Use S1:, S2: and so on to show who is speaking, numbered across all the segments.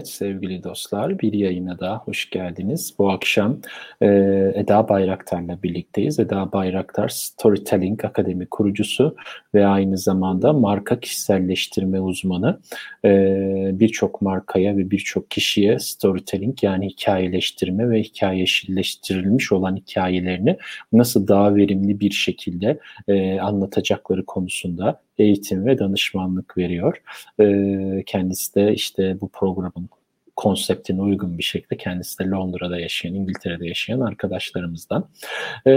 S1: Evet sevgili dostlar bir yayına daha hoş geldiniz. Bu akşam e, Eda Bayraktar'la birlikteyiz. Eda Bayraktar Storytelling Akademi kurucusu ve aynı zamanda marka kişiselleştirme uzmanı. E, birçok markaya ve birçok kişiye storytelling yani hikayeleştirme ve hikayeşilleştirilmiş olan hikayelerini nasıl daha verimli bir şekilde e, anlatacakları konusunda eğitim ve danışmanlık veriyor. E, kendisi de işte bu programın konseptine uygun bir şekilde kendisi de Londra'da yaşayan, İngiltere'de yaşayan arkadaşlarımızdan. Ee,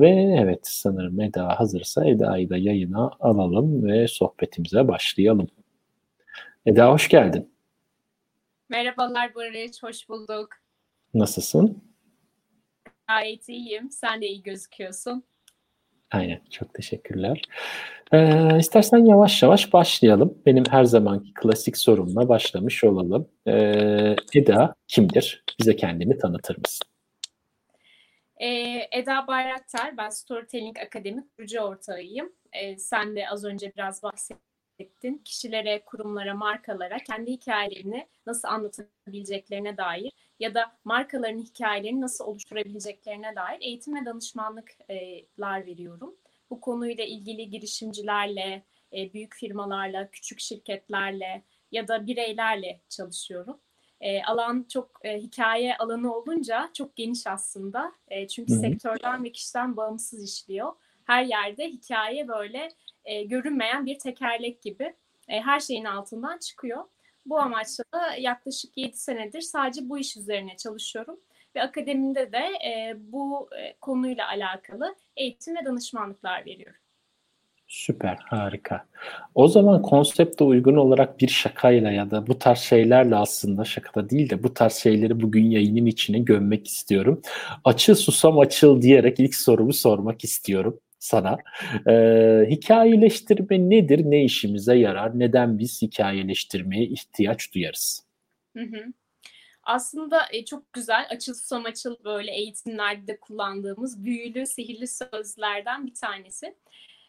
S1: ve evet sanırım Eda hazırsa Eda'yı da yayına alalım ve sohbetimize başlayalım. Eda hoş geldin.
S2: Merhabalar Barış, hoş bulduk.
S1: Nasılsın?
S2: Gayet iyiyim. Sen de iyi gözüküyorsun.
S1: Aynen, çok teşekkürler. Ee, istersen yavaş yavaş başlayalım. Benim her zamanki klasik sorumla başlamış olalım. Ee, Eda kimdir? Bize kendini tanıtır mısın?
S2: Ee, Eda Bayraktar, ben Storytelling Akademi kurucu ortağıyım. Ee, sen de az önce biraz bahsettin. Kişilere, kurumlara, markalara kendi hikayelerini nasıl anlatabileceklerine dair ya da markaların hikayelerini nasıl oluşturabileceklerine dair eğitim ve danışmanlıklar veriyorum. Bu konuyla ilgili girişimcilerle, e, büyük firmalarla, küçük şirketlerle ya da bireylerle çalışıyorum. E, alan çok e, hikaye alanı olunca çok geniş aslında. çünkü Hı-hı. sektörden ve kişiden bağımsız işliyor. Her yerde hikaye böyle görünmeyen bir tekerlek gibi her şeyin altından çıkıyor. Bu amaçla da yaklaşık 7 senedir sadece bu iş üzerine çalışıyorum. Ve akademide de e, bu e, konuyla alakalı eğitim ve danışmanlıklar veriyorum.
S1: Süper, harika. O zaman konsepte uygun olarak bir şakayla ya da bu tarz şeylerle aslında şakada değil de bu tarz şeyleri bugün yayının içine gömmek istiyorum. Açıl susam açıl diyerek ilk sorumu sormak istiyorum sana. Ee, hikayeleştirme nedir, ne işimize yarar, neden biz hikayeleştirmeye ihtiyaç duyarız?
S2: Hı hı. Aslında e, çok güzel açıl susam açıl böyle eğitimlerde de kullandığımız büyülü, sihirli sözlerden bir tanesi.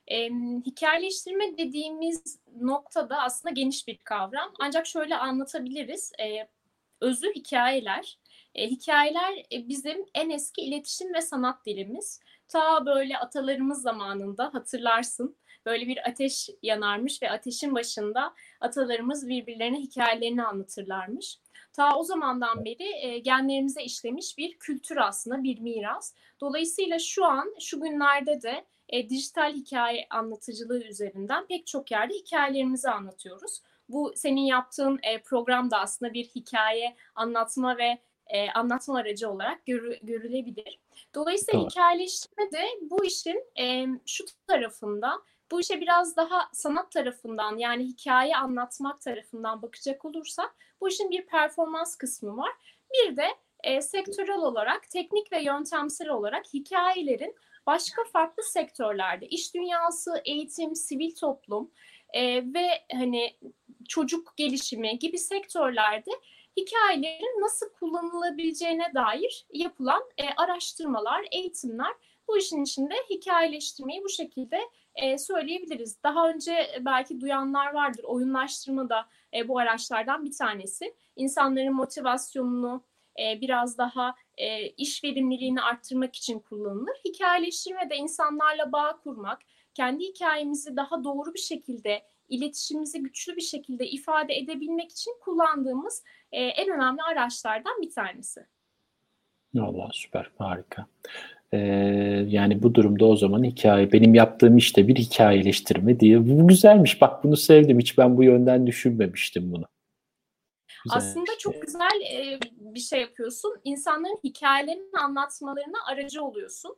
S2: E, hikayeleştirme dediğimiz noktada aslında geniş bir kavram. Ancak şöyle anlatabiliriz. E, özü hikayeler. E, hikayeler e, bizim en eski iletişim ve sanat dilimiz. Ta böyle atalarımız zamanında hatırlarsın böyle bir ateş yanarmış ve ateşin başında atalarımız birbirlerine hikayelerini anlatırlarmış. Ta o zamandan beri e, genlerimize işlemiş bir kültür aslında, bir miras. Dolayısıyla şu an, şu günlerde de e, dijital hikaye anlatıcılığı üzerinden pek çok yerde hikayelerimizi anlatıyoruz. Bu senin yaptığın e, program da aslında bir hikaye anlatma ve e, anlatma aracı olarak görü, görülebilir. Dolayısıyla tamam. hikayeleştirme de bu işin e, şu tarafında bu işe biraz daha sanat tarafından yani hikaye anlatmak tarafından bakacak olursak bu işin bir performans kısmı var. Bir de e, sektörel olarak, teknik ve yöntemsel olarak hikayelerin başka farklı sektörlerde, iş dünyası, eğitim, sivil toplum e, ve hani çocuk gelişimi gibi sektörlerde hikayelerin nasıl kullanılabileceğine dair yapılan e, araştırmalar, eğitimler bu işin içinde hikayeleştirmeyi bu şekilde e, söyleyebiliriz. Daha önce belki duyanlar vardır. Oyunlaştırma da e, bu araçlardan bir tanesi. İnsanların motivasyonunu e, biraz daha e, iş verimliliğini arttırmak için kullanılır. Hikayeleştirme de insanlarla bağ kurmak, kendi hikayemizi daha doğru bir şekilde, iletişimimizi güçlü bir şekilde ifade edebilmek için kullandığımız e, en önemli araçlardan bir tanesi.
S1: Allah süper, harika. Ee, yani bu durumda o zaman hikaye, benim yaptığım işte bir hikayeleştirme diye. Bu güzelmiş, bak bunu sevdim. Hiç ben bu yönden düşünmemiştim bunu.
S2: Güzel Aslında şey. çok güzel e, bir şey yapıyorsun. İnsanların hikayelerini anlatmalarına aracı oluyorsun.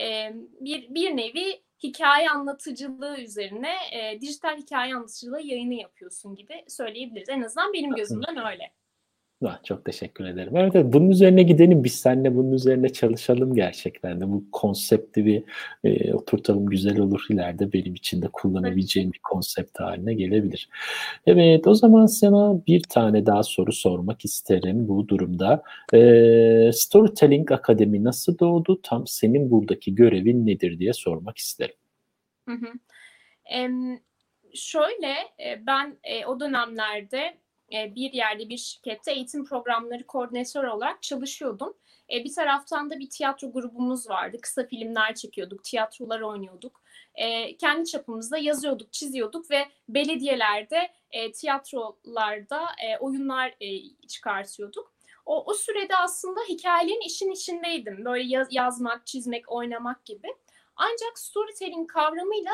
S2: E, bir, bir nevi hikaye anlatıcılığı üzerine e, dijital hikaye anlatıcılığı yayını yapıyorsun gibi söyleyebiliriz. En azından benim gözümden öyle.
S1: Ah, çok teşekkür ederim. Evet, evet bunun üzerine gidelim. Biz seninle bunun üzerine çalışalım gerçekten de. Bu konsepti bir e, oturtalım güzel olur. ileride benim için de kullanabileceğim bir konsept haline gelebilir. Evet o zaman sana bir tane daha soru sormak isterim bu durumda. E, Storytelling Akademi nasıl doğdu? Tam senin buradaki görevin nedir diye sormak isterim. Hı hı.
S2: E, şöyle ben e, o dönemlerde e, bir yerde bir şirkette eğitim programları koordinatör olarak çalışıyordum. E, bir taraftan da bir tiyatro grubumuz vardı. Kısa filmler çekiyorduk, tiyatrolar oynuyorduk. E, kendi çapımızda yazıyorduk, çiziyorduk ve belediyelerde, tiyatrolarda oyunlar çıkartıyorduk. O, o sürede aslında hikayelerin işin içindeydim. Böyle yaz, yazmak, çizmek, oynamak gibi. Ancak storytelling kavramıyla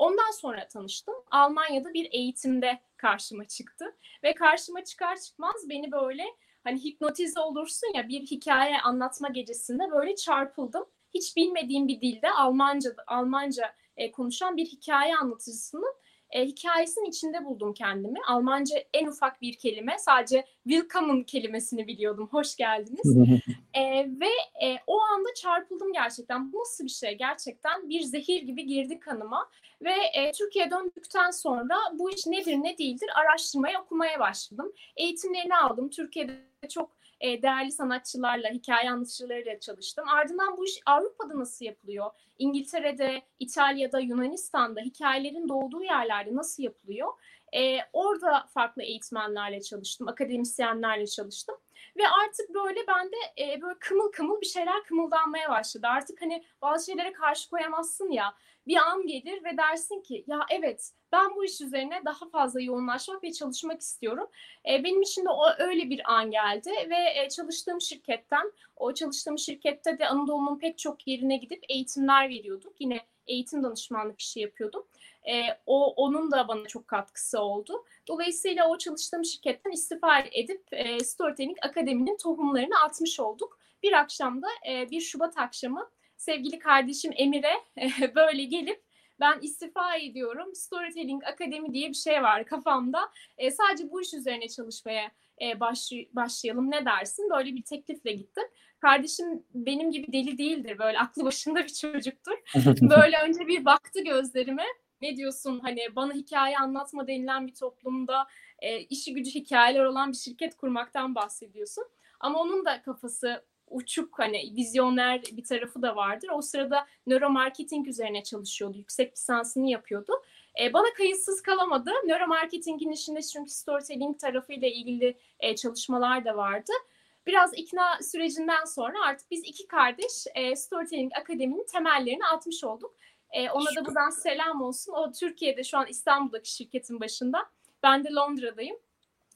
S2: ondan sonra tanıştım. Almanya'da bir eğitimde karşıma çıktı. Ve karşıma çıkar çıkmaz beni böyle hani hipnotize olursun ya bir hikaye anlatma gecesinde böyle çarpıldım. Hiç bilmediğim bir dilde Almanca Almanca e, konuşan bir hikaye anlatıcısının e, hikayesinin içinde buldum kendimi. Almanca en ufak bir kelime sadece willkommen kelimesini biliyordum. Hoş geldiniz. e, ve e, o anda çarpıldım gerçekten. Bu nasıl bir şey? Gerçekten bir zehir gibi girdi kanıma. Ve e, Türkiye'ye döndükten sonra bu iş nedir ne değildir araştırmaya okumaya başladım. Eğitimlerini aldım. Türkiye'de çok e, değerli sanatçılarla, hikaye anlatıcılarıyla çalıştım. Ardından bu iş Avrupa'da nasıl yapılıyor? İngiltere'de, İtalya'da, Yunanistan'da hikayelerin doğduğu yerlerde nasıl yapılıyor? E, orada farklı eğitmenlerle çalıştım, akademisyenlerle çalıştım. Ve artık böyle bende e, böyle kımıl kımıl bir şeyler kımıldanmaya başladı. Artık hani bazı şeylere karşı koyamazsın ya bir an gelir ve dersin ki ya evet ben bu iş üzerine daha fazla yoğunlaşmak ve çalışmak istiyorum. E, benim için de o öyle bir an geldi ve e, çalıştığım şirketten o çalıştığım şirkette de Anadolu'nun pek çok yerine gidip eğitimler veriyorduk. Yine eğitim danışmanlık işi yapıyordum. E, o onun da bana çok katkısı oldu. Dolayısıyla o çalıştığım şirketten istifa edip e, Storytelling Akademi'nin tohumlarını atmış olduk. Bir akşamda e, bir Şubat akşamı sevgili kardeşim Emir'e böyle gelip ben istifa ediyorum. Storytelling Akademi diye bir şey var kafamda. E, sadece bu iş üzerine çalışmaya e, başlay- başlayalım ne dersin? Böyle bir teklifle gittim. Kardeşim benim gibi deli değildir. Böyle aklı başında bir çocuktur. Böyle önce bir baktı gözlerime. Ne diyorsun hani bana hikaye anlatma denilen bir toplumda e, işi gücü hikayeler olan bir şirket kurmaktan bahsediyorsun. Ama onun da kafası uçuk hani vizyoner bir tarafı da vardır. O sırada nöromarketing üzerine çalışıyordu. Yüksek lisansını yapıyordu. E, bana kayıtsız kalamadı. Nöromarketingin içinde çünkü storytelling tarafıyla ilgili e, çalışmalar da vardı. Biraz ikna sürecinden sonra artık biz iki kardeş e, Storytelling Akademi'nin temellerini atmış olduk. E, ona da buradan selam olsun. O Türkiye'de şu an İstanbul'daki şirketin başında. Ben de Londra'dayım.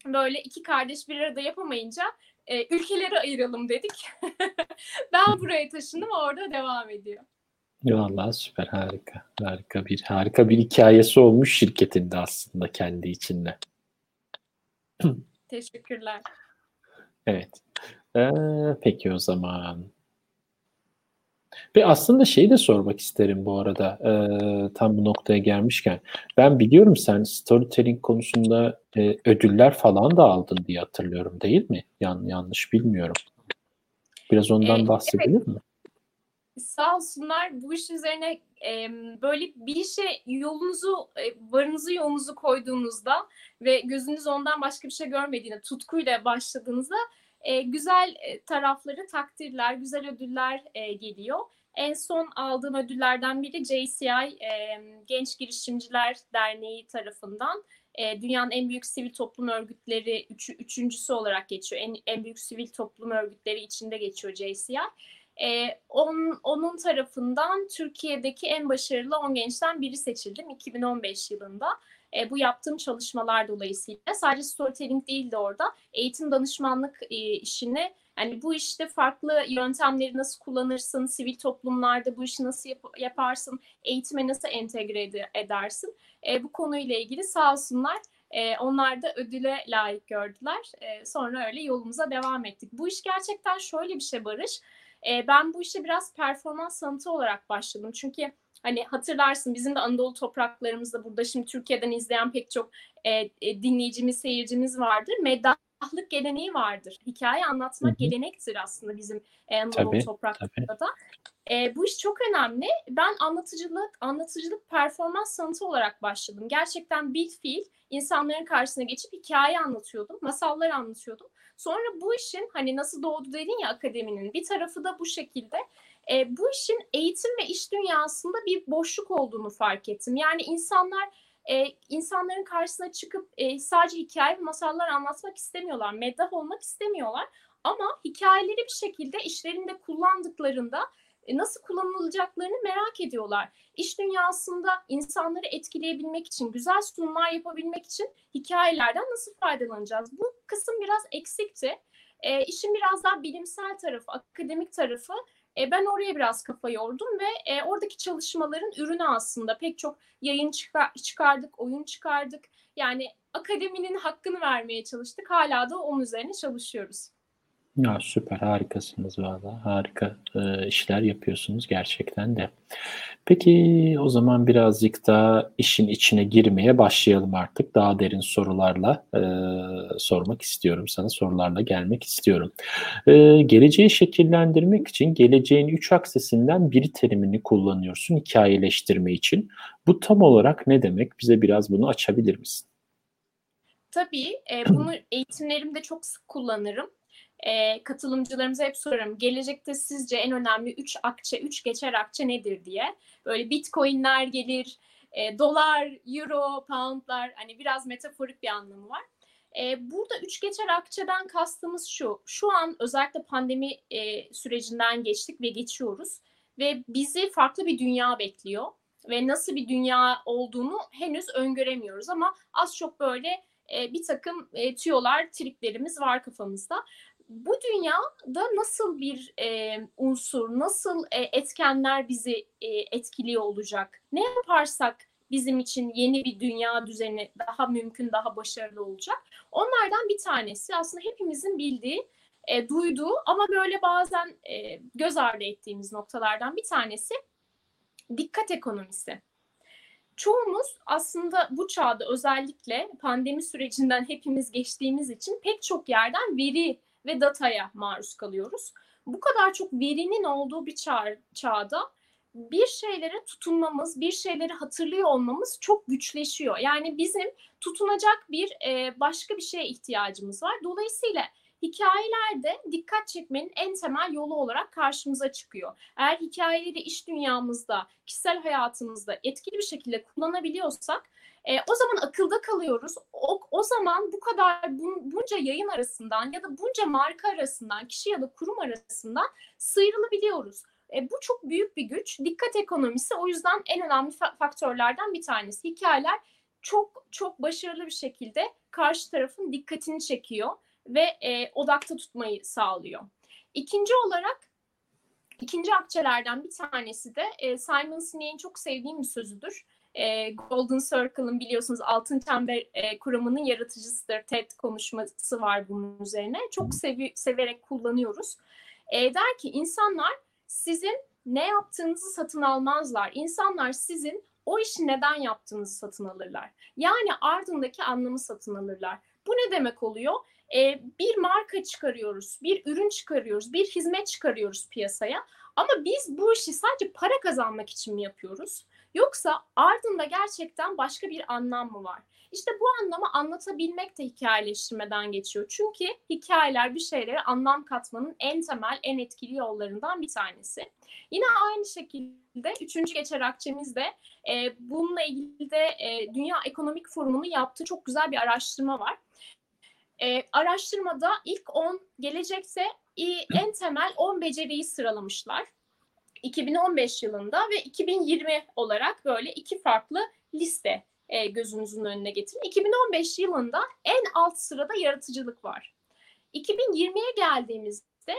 S2: Böyle iki kardeş bir arada yapamayınca e, ülkeleri ayıralım dedik. ben buraya taşındım orada devam ediyor.
S1: Vallahi süper harika. Harika bir harika bir hikayesi olmuş şirketinde aslında kendi içinde.
S2: Teşekkürler.
S1: Evet. Ee, peki o zaman. Ve aslında şeyi de sormak isterim bu arada e, tam bu noktaya gelmişken. Ben biliyorum sen storytelling konusunda e, ödüller falan da aldın diye hatırlıyorum değil mi? Yan, yanlış bilmiyorum. Biraz ondan ee, bahsedebilir evet. mi?
S2: Sağ olsunlar bu iş üzerine e, böyle bir işe yolunuzu, e, varınızı yolunuzu koyduğunuzda ve gözünüz ondan başka bir şey görmediğinde, tutkuyla başladığınızda e, güzel e, tarafları takdirler, güzel ödüller e, geliyor. En son aldığım ödüllerden biri JCI e, Genç Girişimciler Derneği tarafından e, dünyanın en büyük sivil toplum örgütleri üç, üçüncüsü olarak geçiyor. En, en büyük sivil toplum örgütleri içinde geçiyor JCI. E, on, onun tarafından Türkiye'deki en başarılı 10 gençten biri seçildim 2015 yılında. E, bu yaptığım çalışmalar dolayısıyla sadece storytelling değildi orada. Eğitim danışmanlık e, işini yani bu işte farklı yöntemleri nasıl kullanırsın, sivil toplumlarda bu işi nasıl yap- yaparsın, eğitime nasıl entegre ed- edersin. E, bu konuyla ilgili sağ olsunlar e, onlar da ödüle layık gördüler. E, sonra öyle yolumuza devam ettik. Bu iş gerçekten şöyle bir şey Barış. E, ben bu işe biraz performans sanatı olarak başladım. Çünkü hani hatırlarsın bizim de Anadolu topraklarımızda burada şimdi Türkiye'den izleyen pek çok e, e, dinleyicimiz, seyircimiz vardır. Meddahlık geleneği vardır. Hikaye anlatmak Hı-hı. gelenektir aslında bizim e, Anadolu topraklarında da. E, bu iş çok önemli. Ben anlatıcılık, anlatıcılık performans sanatı olarak başladım. Gerçekten bil fiil insanların karşısına geçip hikaye anlatıyordum, masallar anlatıyordum. Sonra bu işin hani nasıl doğdu dedin ya akademinin bir tarafı da bu şekilde. E, bu işin eğitim ve iş dünyasında bir boşluk olduğunu fark ettim. Yani insanlar e, insanların karşısına çıkıp e, sadece hikaye ve masallar anlatmak istemiyorlar. Meddah olmak istemiyorlar. Ama hikayeleri bir şekilde işlerinde kullandıklarında e, nasıl kullanılacaklarını merak ediyorlar. İş dünyasında insanları etkileyebilmek için, güzel sunumlar yapabilmek için hikayelerden nasıl faydalanacağız? Bu kısım biraz eksikti. E, işin biraz daha bilimsel tarafı, akademik tarafı e, ben oraya biraz kafa yordum ve e, oradaki çalışmaların ürünü aslında pek çok yayın çıkar, çıkardık, oyun çıkardık. Yani akademinin hakkını vermeye çalıştık. Hala da onun üzerine çalışıyoruz.
S1: Ya süper harikasınız valla. Harika e, işler yapıyorsunuz gerçekten de. Peki o zaman birazcık da işin içine girmeye başlayalım artık. Daha derin sorularla e, sormak istiyorum sana. Sorularla gelmek istiyorum. E, geleceği şekillendirmek için geleceğin üç aksesinden biri terimini kullanıyorsun hikayeleştirme için. Bu tam olarak ne demek? Bize biraz bunu açabilir misin?
S2: Tabii. E, bunu eğitimlerimde çok sık kullanırım e, katılımcılarımıza hep sorarım. Gelecekte sizce en önemli 3 akçe, 3 geçer akçe nedir diye. Böyle bitcoinler gelir, e, dolar, euro, poundlar hani biraz metaforik bir anlamı var. E, burada üç geçer akçeden kastımız şu. Şu an özellikle pandemi e, sürecinden geçtik ve geçiyoruz. Ve bizi farklı bir dünya bekliyor. Ve nasıl bir dünya olduğunu henüz öngöremiyoruz. Ama az çok böyle e, bir takım e, tüyolar, triklerimiz var kafamızda bu dünyada nasıl bir e, unsur, nasıl e, etkenler bizi e, etkiliyor olacak? Ne yaparsak bizim için yeni bir dünya düzeni daha mümkün, daha başarılı olacak? Onlardan bir tanesi aslında hepimizin bildiği, e, duyduğu ama böyle bazen e, göz ardı ettiğimiz noktalardan bir tanesi dikkat ekonomisi. Çoğumuz aslında bu çağda özellikle pandemi sürecinden hepimiz geçtiğimiz için pek çok yerden veri ve dataya maruz kalıyoruz. Bu kadar çok verinin olduğu bir çağ, çağda bir şeylere tutunmamız, bir şeyleri hatırlıyor olmamız çok güçleşiyor. Yani bizim tutunacak bir e, başka bir şeye ihtiyacımız var. Dolayısıyla hikayelerde dikkat çekmenin en temel yolu olarak karşımıza çıkıyor. Eğer hikayeleri iş dünyamızda, kişisel hayatımızda etkili bir şekilde kullanabiliyorsak e, o zaman akılda kalıyoruz. O, o zaman bu kadar bun, bunca yayın arasından ya da bunca marka arasından, kişi ya da kurum arasından sıyrılabiliyoruz. E, bu çok büyük bir güç. Dikkat ekonomisi o yüzden en önemli fa- faktörlerden bir tanesi. Hikayeler çok çok başarılı bir şekilde karşı tarafın dikkatini çekiyor ve e, odakta tutmayı sağlıyor. İkinci olarak ikinci akçelerden bir tanesi de e, Simon Sinek'in çok sevdiğim bir sözüdür e, Golden Circle'ın biliyorsunuz altın çember e, kuramının yaratıcısıdır. TED konuşması var bunun üzerine. Çok sevi severek kullanıyoruz. E, der ki insanlar sizin ne yaptığınızı satın almazlar. İnsanlar sizin o işi neden yaptığınızı satın alırlar. Yani ardındaki anlamı satın alırlar. Bu ne demek oluyor? Ee, bir marka çıkarıyoruz, bir ürün çıkarıyoruz, bir hizmet çıkarıyoruz piyasaya. Ama biz bu işi sadece para kazanmak için mi yapıyoruz? Yoksa ardında gerçekten başka bir anlam mı var? İşte bu anlamı anlatabilmek de hikayeleştirmeden geçiyor. Çünkü hikayeler bir şeylere anlam katmanın en temel, en etkili yollarından bir tanesi. Yine aynı şekilde üçüncü geçer akçemizde e, bununla ilgili de e, Dünya Ekonomik Forumu'nun yaptığı çok güzel bir araştırma var. E, araştırmada ilk 10 gelecekse en temel 10 beceriyi sıralamışlar. 2015 yılında ve 2020 olarak böyle iki farklı liste e, gözünüzün önüne getirin. 2015 yılında en alt sırada yaratıcılık var. 2020'ye geldiğimizde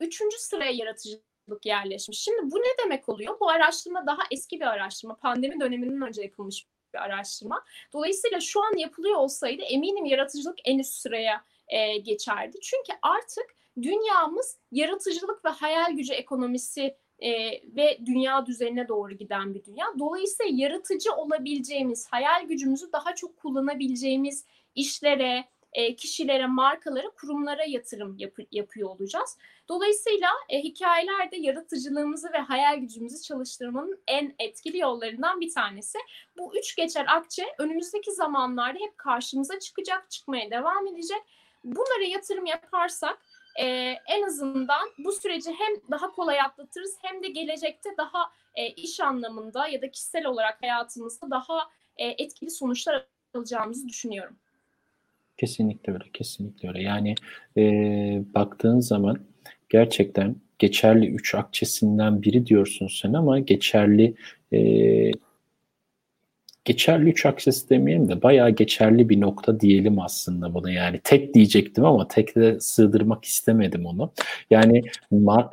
S2: üçüncü sıraya yaratıcılık yerleşmiş. Şimdi bu ne demek oluyor? Bu araştırma daha eski bir araştırma. Pandemi döneminden önce yapılmış bir araştırma. Dolayısıyla şu an yapılıyor olsaydı eminim yaratıcılık en üst sıraya e, geçerdi. Çünkü artık dünyamız yaratıcılık ve hayal gücü ekonomisi e, ve dünya düzenine doğru giden bir dünya. Dolayısıyla yaratıcı olabileceğimiz, hayal gücümüzü daha çok kullanabileceğimiz işlere, e, kişilere, markalara, kurumlara yatırım yap- yapıyor olacağız. Dolayısıyla e, hikayelerde yaratıcılığımızı ve hayal gücümüzü çalıştırmanın en etkili yollarından bir tanesi. Bu üç geçer akçe önümüzdeki zamanlarda hep karşımıza çıkacak, çıkmaya devam edecek. Bunlara yatırım yaparsak e, en azından bu süreci hem daha kolay atlatırız hem de gelecekte daha e, iş anlamında ya da kişisel olarak hayatımızda daha e, etkili sonuçlar alacağımızı düşünüyorum.
S1: Kesinlikle öyle, kesinlikle öyle. Yani e, baktığın zaman gerçekten geçerli üç akçesinden biri diyorsun sen ama geçerli e, geçerli üç akses demeyelim de bayağı geçerli bir nokta diyelim aslında buna. Yani tek diyecektim ama tek de sığdırmak istemedim onu. Yani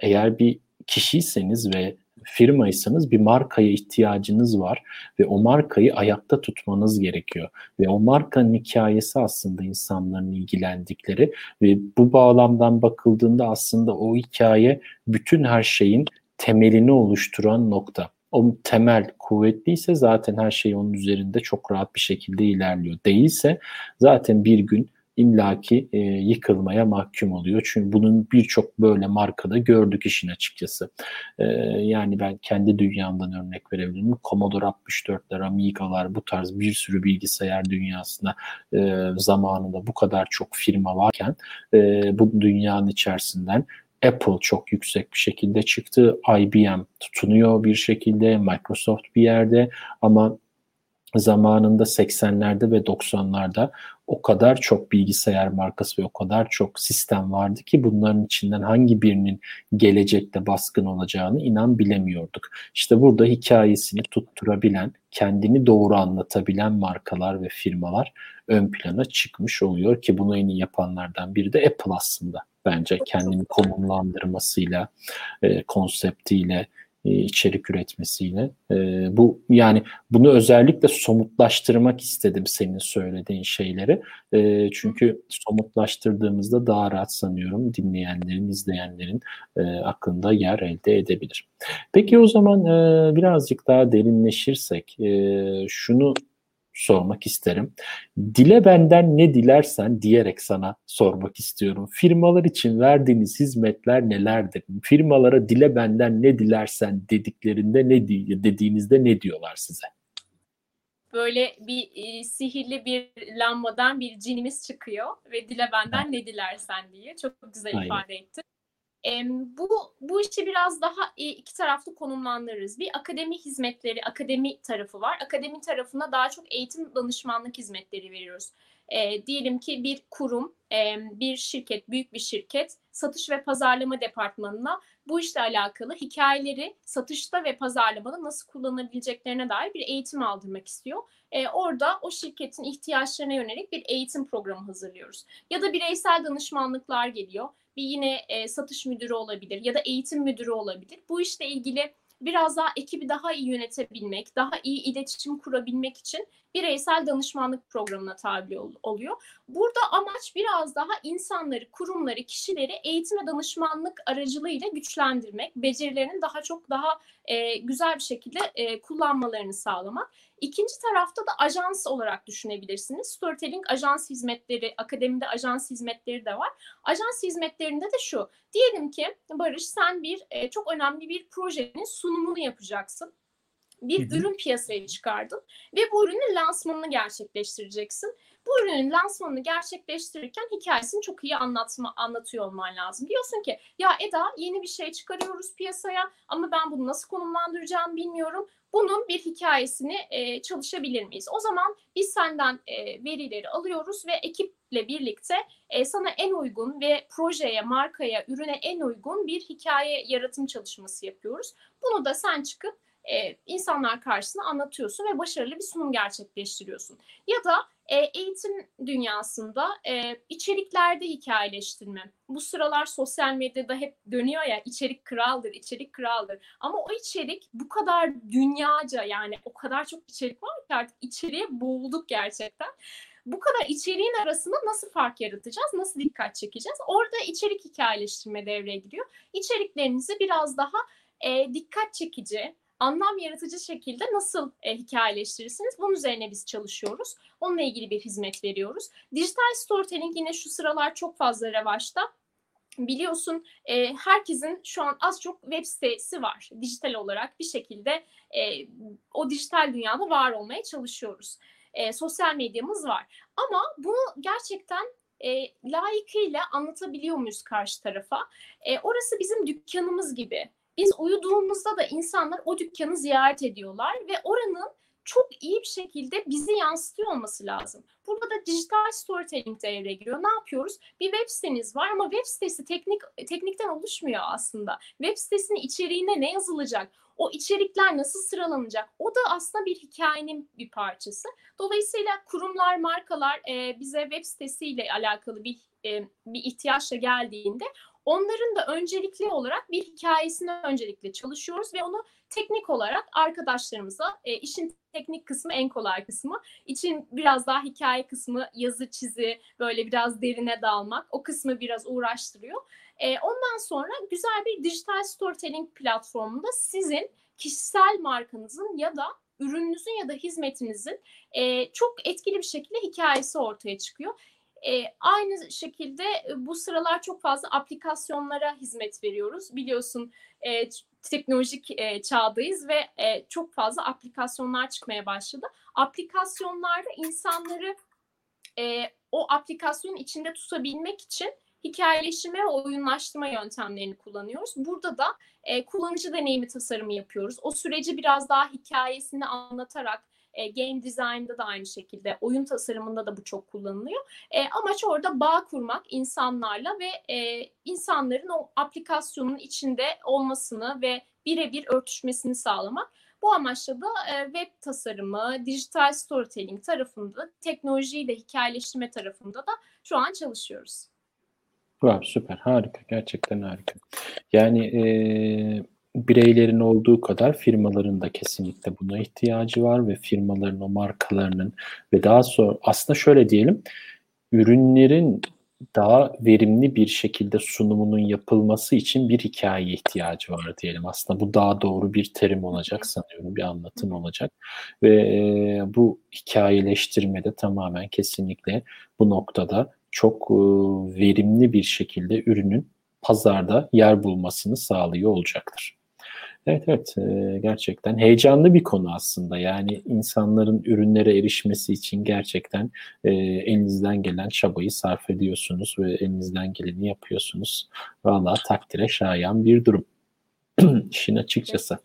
S1: eğer bir kişiyseniz ve firmaysanız bir markaya ihtiyacınız var ve o markayı ayakta tutmanız gerekiyor. Ve o markanın hikayesi aslında insanların ilgilendikleri ve bu bağlamdan bakıldığında aslında o hikaye bütün her şeyin temelini oluşturan nokta. O temel kuvvetliyse zaten her şey onun üzerinde çok rahat bir şekilde ilerliyor. Değilse zaten bir gün illaki e, yıkılmaya mahkum oluyor. Çünkü bunun birçok böyle markada gördük işin açıkçası. E, yani ben kendi dünyamdan örnek verebilirim. Commodore 64'ler, Amiga'lar bu tarz bir sürü bilgisayar dünyasında e, zamanında bu kadar çok firma varken e, bu dünyanın içerisinden Apple çok yüksek bir şekilde çıktı. IBM tutunuyor bir şekilde, Microsoft bir yerde ama zamanında 80'lerde ve 90'larda o kadar çok bilgisayar markası ve o kadar çok sistem vardı ki bunların içinden hangi birinin gelecekte baskın olacağını inan bilemiyorduk. İşte burada hikayesini tutturabilen, kendini doğru anlatabilen markalar ve firmalar ön plana çıkmış oluyor ki bunu en iyi yapanlardan biri de Apple aslında bence kendini konumlandırmasıyla, e, konseptiyle, içerik üretmesiyle. E, bu yani bunu özellikle somutlaştırmak istedim senin söylediğin şeyleri. E, çünkü somutlaştırdığımızda daha rahat sanıyorum dinleyenlerin, izleyenlerin e, aklında yer elde edebilir. Peki o zaman e, birazcık daha derinleşirsek e, şunu sormak isterim. Dile benden ne dilersen diyerek sana sormak istiyorum. Firmalar için verdiğiniz hizmetler nelerdir? Firmalara dile benden ne dilersen dediklerinde ne dediğinizde ne diyorlar size?
S2: Böyle bir e, sihirli bir lambadan bir cinimiz çıkıyor ve dile benden ne dilersen diye çok güzel Aynen. ifade etti. E, bu bu işi biraz daha iki taraflı konumlandırırız. Bir akademi hizmetleri, akademi tarafı var. Akademi tarafına daha çok eğitim danışmanlık hizmetleri veriyoruz. E, diyelim ki bir kurum, e, bir şirket, büyük bir şirket satış ve pazarlama departmanına bu işle alakalı hikayeleri satışta ve pazarlamada nasıl kullanabileceklerine dair bir eğitim aldırmak istiyor. E, orada o şirketin ihtiyaçlarına yönelik bir eğitim programı hazırlıyoruz. Ya da bireysel danışmanlıklar geliyor bir yine e, satış müdürü olabilir ya da eğitim müdürü olabilir. Bu işle ilgili biraz daha ekibi daha iyi yönetebilmek, daha iyi iletişim kurabilmek için bireysel danışmanlık programına tabi oluyor. Burada amaç biraz daha insanları, kurumları, kişileri eğitim ve danışmanlık aracılığıyla güçlendirmek, becerilerinin daha çok daha e, güzel bir şekilde e, kullanmalarını sağlamak. İkinci tarafta da ajans olarak düşünebilirsiniz. Storytelling ajans hizmetleri, akademide ajans hizmetleri de var. Ajans hizmetlerinde de şu. Diyelim ki Barış sen bir e, çok önemli bir projenin sunumunu yapacaksın bir Hı-hı. ürün piyasaya çıkardın ve bu ürünün lansmanını gerçekleştireceksin. Bu ürünün lansmanını gerçekleştirirken hikayesini çok iyi anlatma anlatıyor olman lazım. Diyorsun ki ya Eda yeni bir şey çıkarıyoruz piyasaya ama ben bunu nasıl konumlandıracağım bilmiyorum. Bunun bir hikayesini e, çalışabilir miyiz? O zaman biz senden e, verileri alıyoruz ve ekiple birlikte e, sana en uygun ve projeye, markaya, ürüne en uygun bir hikaye yaratım çalışması yapıyoruz. Bunu da sen çıkıp e, insanlar karşısına anlatıyorsun ve başarılı bir sunum gerçekleştiriyorsun. Ya da e, eğitim dünyasında e, içeriklerde hikayeleştirme. Bu sıralar sosyal medyada hep dönüyor ya içerik kraldır, içerik kraldır. Ama o içerik bu kadar dünyaca yani o kadar çok içerik var ki artık içeriye boğulduk gerçekten bu kadar içeriğin arasında nasıl fark yaratacağız? Nasıl dikkat çekeceğiz? Orada içerik hikayeleştirme devreye giriyor. İçeriklerinizi biraz daha e, dikkat çekici, anlam yaratıcı şekilde nasıl e, hikayeleştirirsiniz? Bunun üzerine biz çalışıyoruz. Onunla ilgili bir hizmet veriyoruz. Dijital storytelling yine şu sıralar çok fazla revaçta. Biliyorsun e, herkesin şu an az çok web sitesi var. Dijital olarak bir şekilde e, o dijital dünyada var olmaya çalışıyoruz. E, sosyal medyamız var. Ama bunu gerçekten e, layıkıyla anlatabiliyor muyuz karşı tarafa? E, orası bizim dükkanımız gibi. Biz uyuduğumuzda da insanlar o dükkanı ziyaret ediyorlar ve oranın çok iyi bir şekilde bizi yansıtıyor olması lazım. Burada da dijital storytelling devreye giriyor. Ne yapıyoruz? Bir web siteniz var ama web sitesi teknik teknikten oluşmuyor aslında. Web sitesinin içeriğine ne yazılacak? O içerikler nasıl sıralanacak? O da aslında bir hikayenin bir parçası. Dolayısıyla kurumlar, markalar e, bize web sitesiyle alakalı bir e, bir ihtiyaçla geldiğinde onların da öncelikli olarak bir hikayesini öncelikle çalışıyoruz ve onu teknik olarak arkadaşlarımıza e, işin teknik kısmı en kolay kısmı. için biraz daha hikaye kısmı yazı çizi böyle biraz derine dalmak o kısmı biraz uğraştırıyor. E, ondan sonra güzel bir dijital storytelling platformunda sizin kişisel markanızın ya da ürününüzün ya da hizmetinizin e, çok etkili bir şekilde hikayesi ortaya çıkıyor. E, aynı şekilde bu sıralar çok fazla aplikasyonlara hizmet veriyoruz. Biliyorsun e, teknolojik e, çağdayız ve e, çok fazla aplikasyonlar çıkmaya başladı. Aplikasyonlarda insanları e, o aplikasyonun içinde tutabilmek için hikayeleştirme ve oyunlaştırma yöntemlerini kullanıyoruz. Burada da e, kullanıcı deneyimi tasarımı yapıyoruz. O süreci biraz daha hikayesini anlatarak e, game design'da da aynı şekilde, oyun tasarımında da bu çok kullanılıyor. E, amaç orada bağ kurmak insanlarla ve e, insanların o aplikasyonun içinde olmasını ve birebir örtüşmesini sağlamak. Bu amaçla da e, web tasarımı, dijital storytelling tarafında, teknolojiyi de hikayeleştirme tarafında da şu an çalışıyoruz.
S1: Wow, süper, harika, gerçekten harika. Yani e, bireylerin olduğu kadar firmaların da kesinlikle buna ihtiyacı var ve firmaların o markalarının ve daha sonra aslında şöyle diyelim, ürünlerin daha verimli bir şekilde sunumunun yapılması için bir hikaye ihtiyacı var diyelim. Aslında bu daha doğru bir terim olacak sanıyorum, bir anlatım olacak. Ve bu hikayeleştirmede tamamen kesinlikle bu noktada çok verimli bir şekilde ürünün pazarda yer bulmasını sağlıyor olacaktır. Evet evet e, gerçekten heyecanlı bir konu aslında yani insanların ürünlere erişmesi için gerçekten e, elinizden gelen çabayı sarf ediyorsunuz ve elinizden geleni yapıyorsunuz. Valla takdire şayan bir durum işin açıkçası.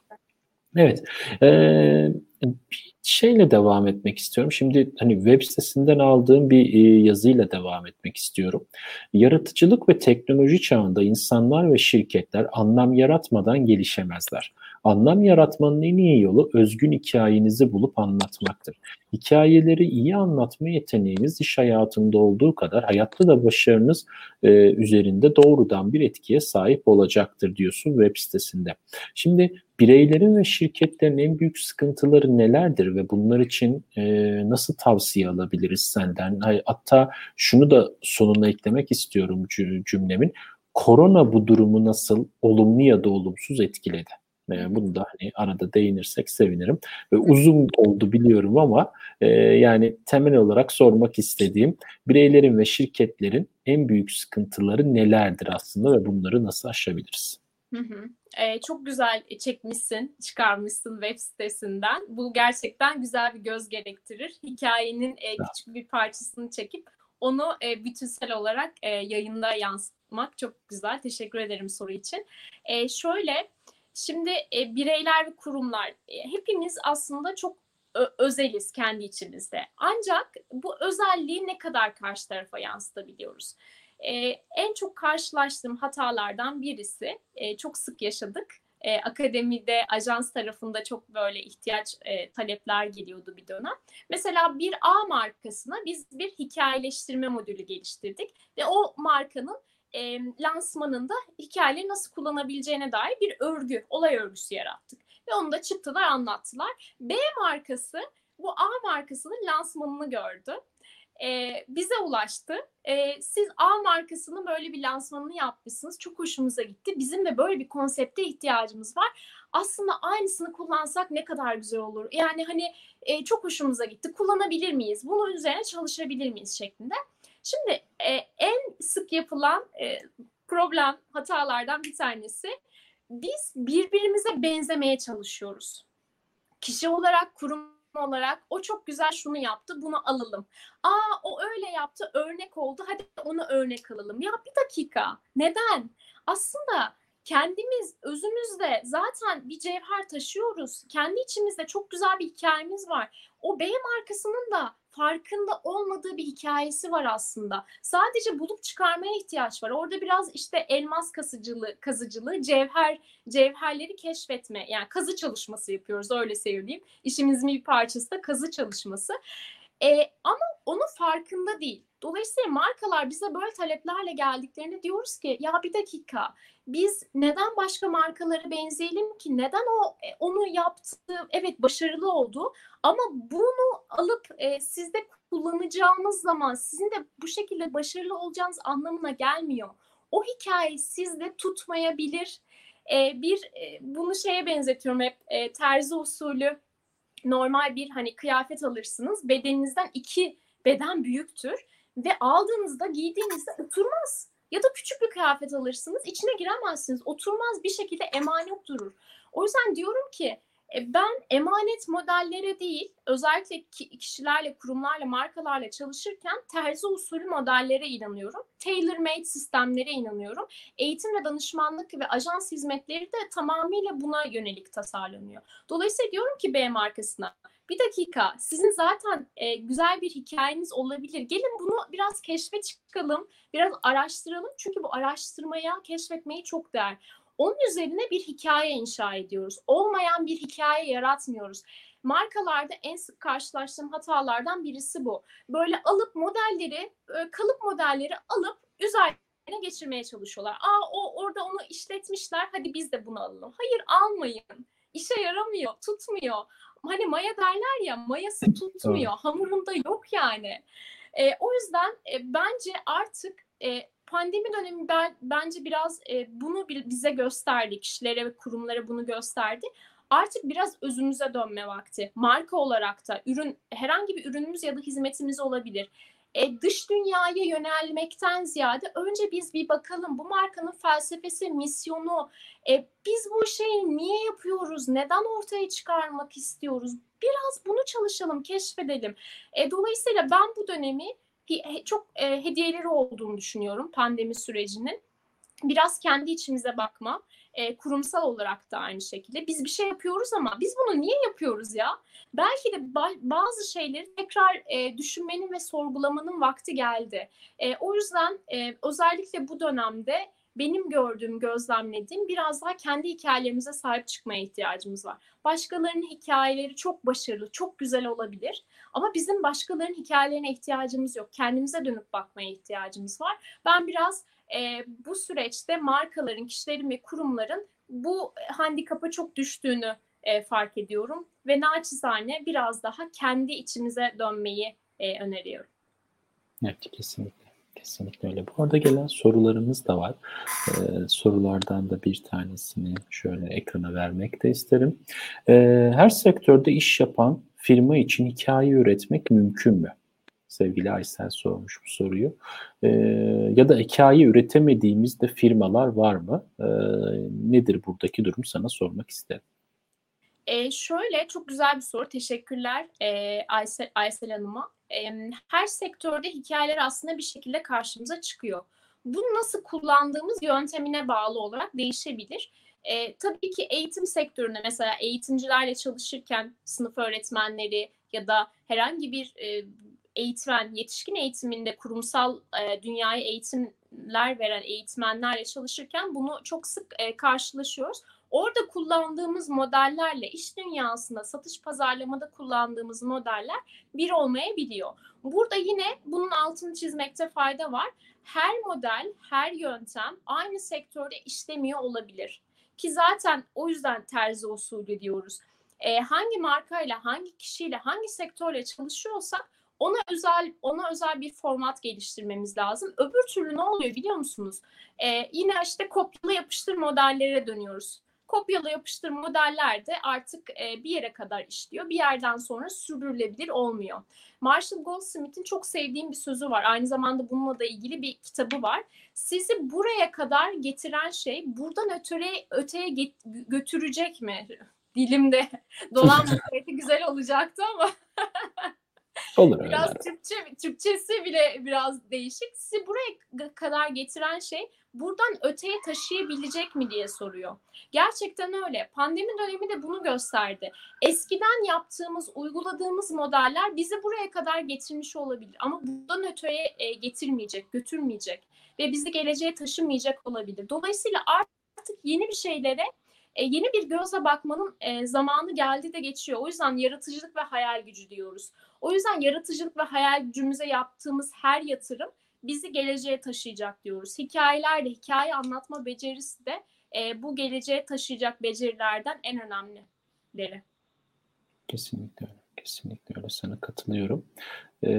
S1: Evet. Ee, bir şeyle devam etmek istiyorum. Şimdi hani web sitesinden aldığım bir e, yazıyla devam etmek istiyorum. Yaratıcılık ve teknoloji çağında insanlar ve şirketler anlam yaratmadan gelişemezler. Anlam yaratmanın en iyi yolu özgün hikayenizi bulup anlatmaktır. Hikayeleri iyi anlatma yeteneğiniz iş hayatında olduğu kadar hayatta da başarınız e, üzerinde doğrudan bir etkiye sahip olacaktır diyorsun web sitesinde. Şimdi bireylerin ve şirketlerin en büyük sıkıntıları nelerdir ve bunlar için e, nasıl tavsiye alabiliriz senden? Hatta şunu da sonuna eklemek istiyorum cümlemin. Korona bu durumu nasıl olumlu ya da olumsuz etkiledi? E, bunu da hani arada değinirsek sevinirim. Ve uzun oldu biliyorum ama e, yani temel olarak sormak istediğim bireylerin ve şirketlerin en büyük sıkıntıları nelerdir aslında ve bunları nasıl aşabiliriz?
S2: Hı hı. Ee, çok güzel çekmişsin, çıkarmışsın web sitesinden. Bu gerçekten güzel bir göz gerektirir. Hikayenin e, küçük bir parçasını çekip onu e, bütünsel olarak e, yayında yansıtmak çok güzel. Teşekkür ederim soru için. E, şöyle, şimdi e, bireyler ve kurumlar, e, hepimiz aslında çok özeliz kendi içimizde. Ancak bu özelliği ne kadar karşı tarafa yansıtabiliyoruz? E, en çok karşılaştığım hatalardan birisi, e, çok sık yaşadık. E, akademide, ajans tarafında çok böyle ihtiyaç, e, talepler geliyordu bir dönem. Mesela bir A markasına biz bir hikayeleştirme modülü geliştirdik ve o markanın e, lansmanında hikayeleri nasıl kullanabileceğine dair bir örgü, olay örgüsü yarattık. Ve onu da çıktılar anlattılar. B markası bu A markasının lansmanını gördü e, bize ulaştı. E, siz A markasının böyle bir lansmanını yapmışsınız. Çok hoşumuza gitti. Bizim de böyle bir konsepte ihtiyacımız var. Aslında aynısını kullansak ne kadar güzel olur. Yani hani e, çok hoşumuza gitti. Kullanabilir miyiz? Bunun üzerine çalışabilir miyiz şeklinde. Şimdi e, en sık yapılan e, problem hatalardan bir tanesi biz birbirimize benzemeye çalışıyoruz. Kişi olarak, kurum olarak o çok güzel şunu yaptı bunu alalım. Aa o öyle yaptı örnek oldu hadi onu örnek alalım. Ya bir dakika neden? Aslında kendimiz özümüzde zaten bir cevher taşıyoruz. Kendi içimizde çok güzel bir hikayemiz var. O B markasının da farkında olmadığı bir hikayesi var aslında. Sadece bulup çıkarmaya ihtiyaç var. Orada biraz işte elmas kazıcılığı, kazıcılığı, cevher cevherleri keşfetme yani kazı çalışması yapıyoruz öyle söyleyeyim. İşimizin bir parçası da kazı çalışması. E, ama onun farkında değil. Dolayısıyla markalar bize böyle taleplerle geldiklerinde diyoruz ki ya bir dakika biz neden başka markalara benzeyelim ki? Neden o e, onu yaptı? Evet başarılı oldu ama bunu alıp e, sizde kullanacağınız zaman sizin de bu şekilde başarılı olacağınız anlamına gelmiyor. O hikaye sizde tutmayabilir. E, bir e, bunu şeye benzetiyorum hep e, terzi usulü normal bir hani kıyafet alırsınız bedeninizden iki beden büyüktür ve aldığınızda giydiğinizde oturmaz. Ya da küçük bir kıyafet alırsınız içine giremezsiniz oturmaz bir şekilde emanet durur. O yüzden diyorum ki e, ben emanet modellere değil, özellikle kişilerle, kurumlarla, markalarla çalışırken terzi usulü modellere inanıyorum. Tailor-made sistemlere inanıyorum. Eğitim ve danışmanlık ve ajans hizmetleri de tamamıyla buna yönelik tasarlanıyor. Dolayısıyla diyorum ki B markasına, bir dakika sizin zaten e, güzel bir hikayeniz olabilir. Gelin bunu biraz keşfe çıkalım, biraz araştıralım. Çünkü bu araştırmaya, keşfetmeyi çok değer. Onun üzerine bir hikaye inşa ediyoruz. Olmayan bir hikaye yaratmıyoruz. Markalarda en sık karşılaştığım hatalardan birisi bu. Böyle alıp modelleri, e, kalıp modelleri alıp üzerine geçirmeye çalışıyorlar. Aa o orada onu işletmişler. Hadi biz de bunu alalım. Hayır almayın. İşe yaramıyor, tutmuyor. Hani maya derler ya, mayası tutmuyor. Hamurunda yok yani. E, o yüzden e, bence artık e, pandemi dönemi ben, bence biraz e, bunu bize gösterdi. Kişilere ve kurumlara bunu gösterdi. Artık biraz özümüze dönme vakti. Marka olarak da ürün herhangi bir ürünümüz ya da hizmetimiz olabilir. E, dış dünyaya yönelmekten ziyade önce biz bir bakalım bu markanın felsefesi, misyonu, e, biz bu şeyi niye yapıyoruz, neden ortaya çıkarmak istiyoruz? Biraz bunu çalışalım, keşfedelim. E, dolayısıyla ben bu dönemi çok e, hediyeleri olduğunu düşünüyorum pandemi sürecinin. Biraz kendi içimize bakma, e, kurumsal olarak da aynı şekilde. Biz bir şey yapıyoruz ama biz bunu niye yapıyoruz ya? Belki de ba- bazı şeyleri tekrar e, düşünmenin ve sorgulamanın vakti geldi. E, o yüzden e, özellikle bu dönemde benim gördüğüm, gözlemlediğim biraz daha kendi hikayelerimize sahip çıkmaya ihtiyacımız var. Başkalarının hikayeleri çok başarılı, çok güzel olabilir. Ama bizim başkalarının hikayelerine ihtiyacımız yok. Kendimize dönüp bakmaya ihtiyacımız var. Ben biraz e, bu süreçte markaların, kişilerin ve kurumların bu handikapa çok düştüğünü e, fark ediyorum. Ve naçizane biraz daha kendi içimize dönmeyi e, öneriyorum.
S1: Evet kesinlikle. Kesinlikle öyle. Bu arada gelen sorularımız da var. Ee, sorulardan da bir tanesini şöyle ekrana vermek de isterim. Ee, her sektörde iş yapan firma için hikaye üretmek mümkün mü? Sevgili Aysel sormuş bu soruyu. Ee, ya da hikaye üretemediğimiz de firmalar var mı? Ee, nedir buradaki durum sana sormak isterim.
S2: E, şöyle çok güzel bir soru. Teşekkürler e, Aysel, Aysel Hanım'a. E, her sektörde hikayeler aslında bir şekilde karşımıza çıkıyor. Bunu nasıl kullandığımız yöntemine bağlı olarak değişebilir. E, tabii ki eğitim sektöründe mesela eğitimcilerle çalışırken sınıf öğretmenleri ya da herhangi bir e, eğitmen, yetişkin eğitiminde kurumsal e, dünyaya eğitimler veren eğitmenlerle çalışırken bunu çok sık e, karşılaşıyoruz. Orada kullandığımız modellerle iş dünyasında satış pazarlamada kullandığımız modeller bir olmayabiliyor. Burada yine bunun altını çizmekte fayda var. Her model, her yöntem aynı sektörde işlemiyor olabilir. Ki zaten o yüzden terzi usulü diyoruz. Ee, hangi markayla, hangi kişiyle, hangi sektörle çalışıyorsak ona özel ona özel bir format geliştirmemiz lazım. Öbür türlü ne oluyor biliyor musunuz? Ee, yine işte kopyala yapıştır modellere dönüyoruz kopyala yapıştır modeller de artık e, bir yere kadar işliyor. Bir yerden sonra sürdürülebilir olmuyor. Marshall Goldsmith'in çok sevdiğim bir sözü var. Aynı zamanda bununla da ilgili bir kitabı var. Sizi buraya kadar getiren şey buradan öteye, öteye get, götürecek mi? Dilimde dolanmasaydı güzel olacaktı ama
S1: Olur
S2: biraz
S1: öyle.
S2: Türkçe, Türkçesi bile biraz değişik. Sizi buraya kadar getiren şey buradan öteye taşıyabilecek mi diye soruyor. Gerçekten öyle. Pandemi dönemi de bunu gösterdi. Eskiden yaptığımız, uyguladığımız modeller bizi buraya kadar getirmiş olabilir. Ama buradan öteye e, getirmeyecek, götürmeyecek ve bizi geleceğe taşımayacak olabilir. Dolayısıyla artık yeni bir şeylere e, yeni bir gözle bakmanın e, zamanı geldi de geçiyor. O yüzden yaratıcılık ve hayal gücü diyoruz. O yüzden yaratıcılık ve hayal gücümüze yaptığımız her yatırım bizi geleceğe taşıyacak diyoruz. Hikayeler de, hikaye anlatma becerisi de e, bu geleceğe taşıyacak becerilerden en önemlileri.
S1: Kesinlikle öyle. Kesinlikle öyle. Sana katılıyorum. Ee,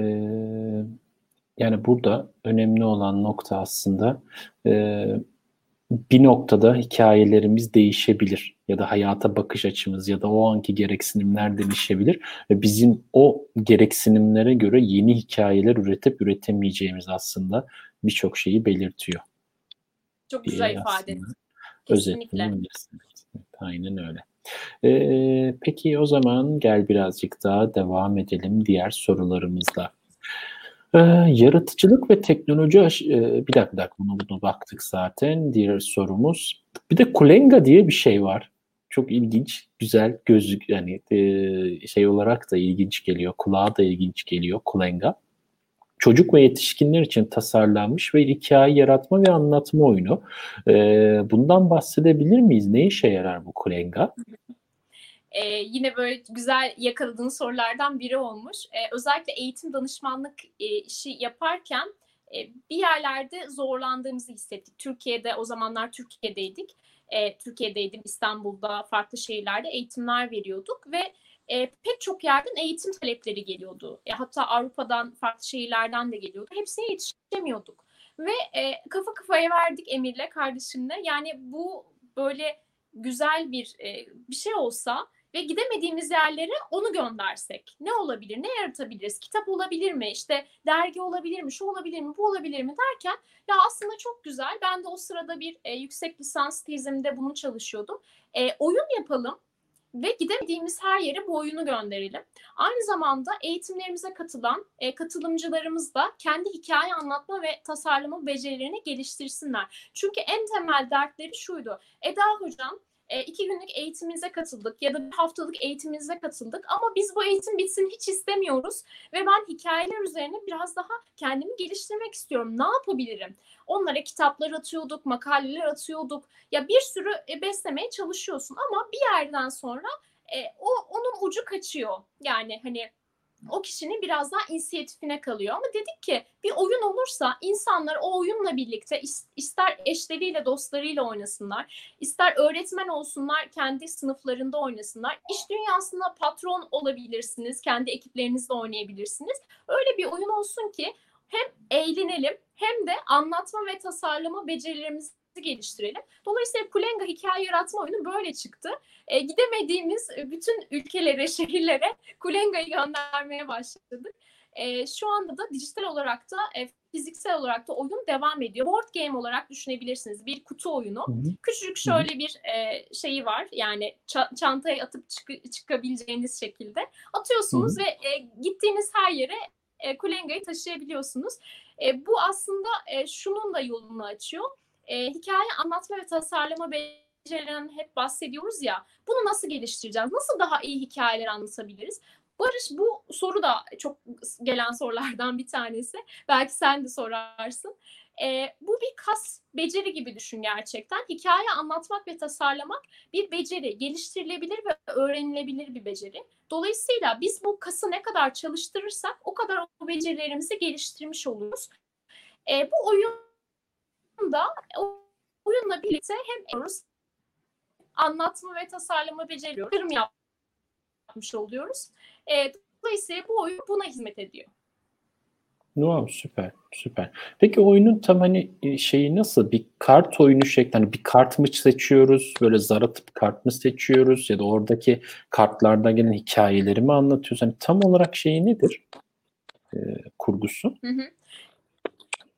S1: yani burada önemli olan nokta aslında e, bir noktada hikayelerimiz değişebilir ya da hayata bakış açımız ya da o anki gereksinimler değişebilir ve bizim o gereksinimlere göre yeni hikayeler üretip üretemeyeceğimiz aslında birçok şeyi belirtiyor.
S2: Çok güzel ifade.
S1: Özetleyebilirsin. aynen öyle. Ee, peki o zaman gel birazcık daha devam edelim diğer sorularımızla. Ee, yaratıcılık ve teknoloji e, bir dakika, bir dakika buna, buna baktık zaten. Diğer sorumuz. Bir de Kulenga diye bir şey var. Çok ilginç, güzel gözlük yani e, şey olarak da ilginç geliyor. Kulağa da ilginç geliyor Kulenga. Çocuk ve yetişkinler için tasarlanmış ve hikaye yaratma ve anlatma oyunu. Ee, bundan bahsedebilir miyiz? Ne işe yarar bu Kulenga?
S2: E, yine böyle güzel yakaladığın sorulardan biri olmuş. E, özellikle eğitim danışmanlık e, işi yaparken e, bir yerlerde zorlandığımızı hissettik. Türkiye'de o zamanlar Türkiye'deydik. E, Türkiye'deydim İstanbul'da farklı şehirlerde eğitimler veriyorduk ve e, pek çok yerden eğitim talepleri geliyordu. E, hatta Avrupa'dan farklı şehirlerden de geliyordu. Hepsine yetişemiyorduk. Ve e, kafa kafaya verdik Emir'le kardeşimle. Yani bu böyle güzel bir e, bir şey olsa ve gidemediğimiz yerlere onu göndersek ne olabilir, ne yaratabiliriz? Kitap olabilir mi? İşte dergi olabilir mi? Şu olabilir mi? Bu olabilir mi? Derken ya aslında çok güzel. Ben de o sırada bir e, yüksek lisans tezimde bunu çalışıyordum. E, oyun yapalım ve gidemediğimiz her yere bu oyunu gönderelim. Aynı zamanda eğitimlerimize katılan e, katılımcılarımız da kendi hikaye anlatma ve tasarlama becerilerini geliştirsinler. Çünkü en temel dertleri şuydu. Eda hocam e, iki günlük eğitimimize katıldık ya da bir haftalık eğitimimize katıldık ama biz bu eğitim bitsin hiç istemiyoruz ve ben hikayeler üzerine biraz daha kendimi geliştirmek istiyorum. Ne yapabilirim? Onlara kitaplar atıyorduk, makaleler atıyorduk. Ya bir sürü e, beslemeye çalışıyorsun ama bir yerden sonra e, o onun ucu kaçıyor. Yani hani o kişinin biraz daha inisiyatifine kalıyor. Ama dedik ki bir oyun olursa insanlar o oyunla birlikte ister eşleriyle dostlarıyla oynasınlar, ister öğretmen olsunlar kendi sınıflarında oynasınlar. İş dünyasında patron olabilirsiniz, kendi ekiplerinizle oynayabilirsiniz. Öyle bir oyun olsun ki hem eğlenelim hem de anlatma ve tasarlama becerilerimizi geliştirelim. Dolayısıyla Kulenga hikaye yaratma oyunu böyle çıktı. E, gidemediğimiz bütün ülkelere, şehirlere Kulenga'yı göndermeye başladık. E, şu anda da dijital olarak da e, fiziksel olarak da oyun devam ediyor. Board game olarak düşünebilirsiniz. Bir kutu oyunu. Hı-hı. Küçücük şöyle bir e, şeyi var. Yani ça- çantaya atıp çık- çıkabileceğiniz şekilde atıyorsunuz Hı-hı. ve e, gittiğiniz her yere e, Kulenga'yı taşıyabiliyorsunuz. E, bu aslında e, şunun da yolunu açıyor e, hikaye anlatma ve tasarlama becerilerinden hep bahsediyoruz ya. Bunu nasıl geliştireceğiz? Nasıl daha iyi hikayeler anlatabiliriz? Barış bu soru da çok gelen sorulardan bir tanesi. Belki sen de sorarsın. E, bu bir kas beceri gibi düşün gerçekten. Hikaye anlatmak ve tasarlamak bir beceri, geliştirilebilir ve öğrenilebilir bir beceri. Dolayısıyla biz bu kası ne kadar çalıştırırsak o kadar o becerilerimizi geliştirmiş oluruz. E, bu oyun da oyunla birlikte hem yapıyoruz, anlatma ve tasarlama beceriyoruz, yorum yapmış oluyoruz. E, dolayısıyla bu oyun buna hizmet ediyor.
S1: Wow, süper, süper. Peki oyunun tam hani e, şeyi nasıl? Bir kart oyunu şekli, hani bir kart mı seçiyoruz? Böyle zar atıp kart mı seçiyoruz? Ya da oradaki kartlardan gelen hikayeleri mi anlatıyoruz? Hani tam olarak şeyi nedir? Ee, kurgusu? Hı hı.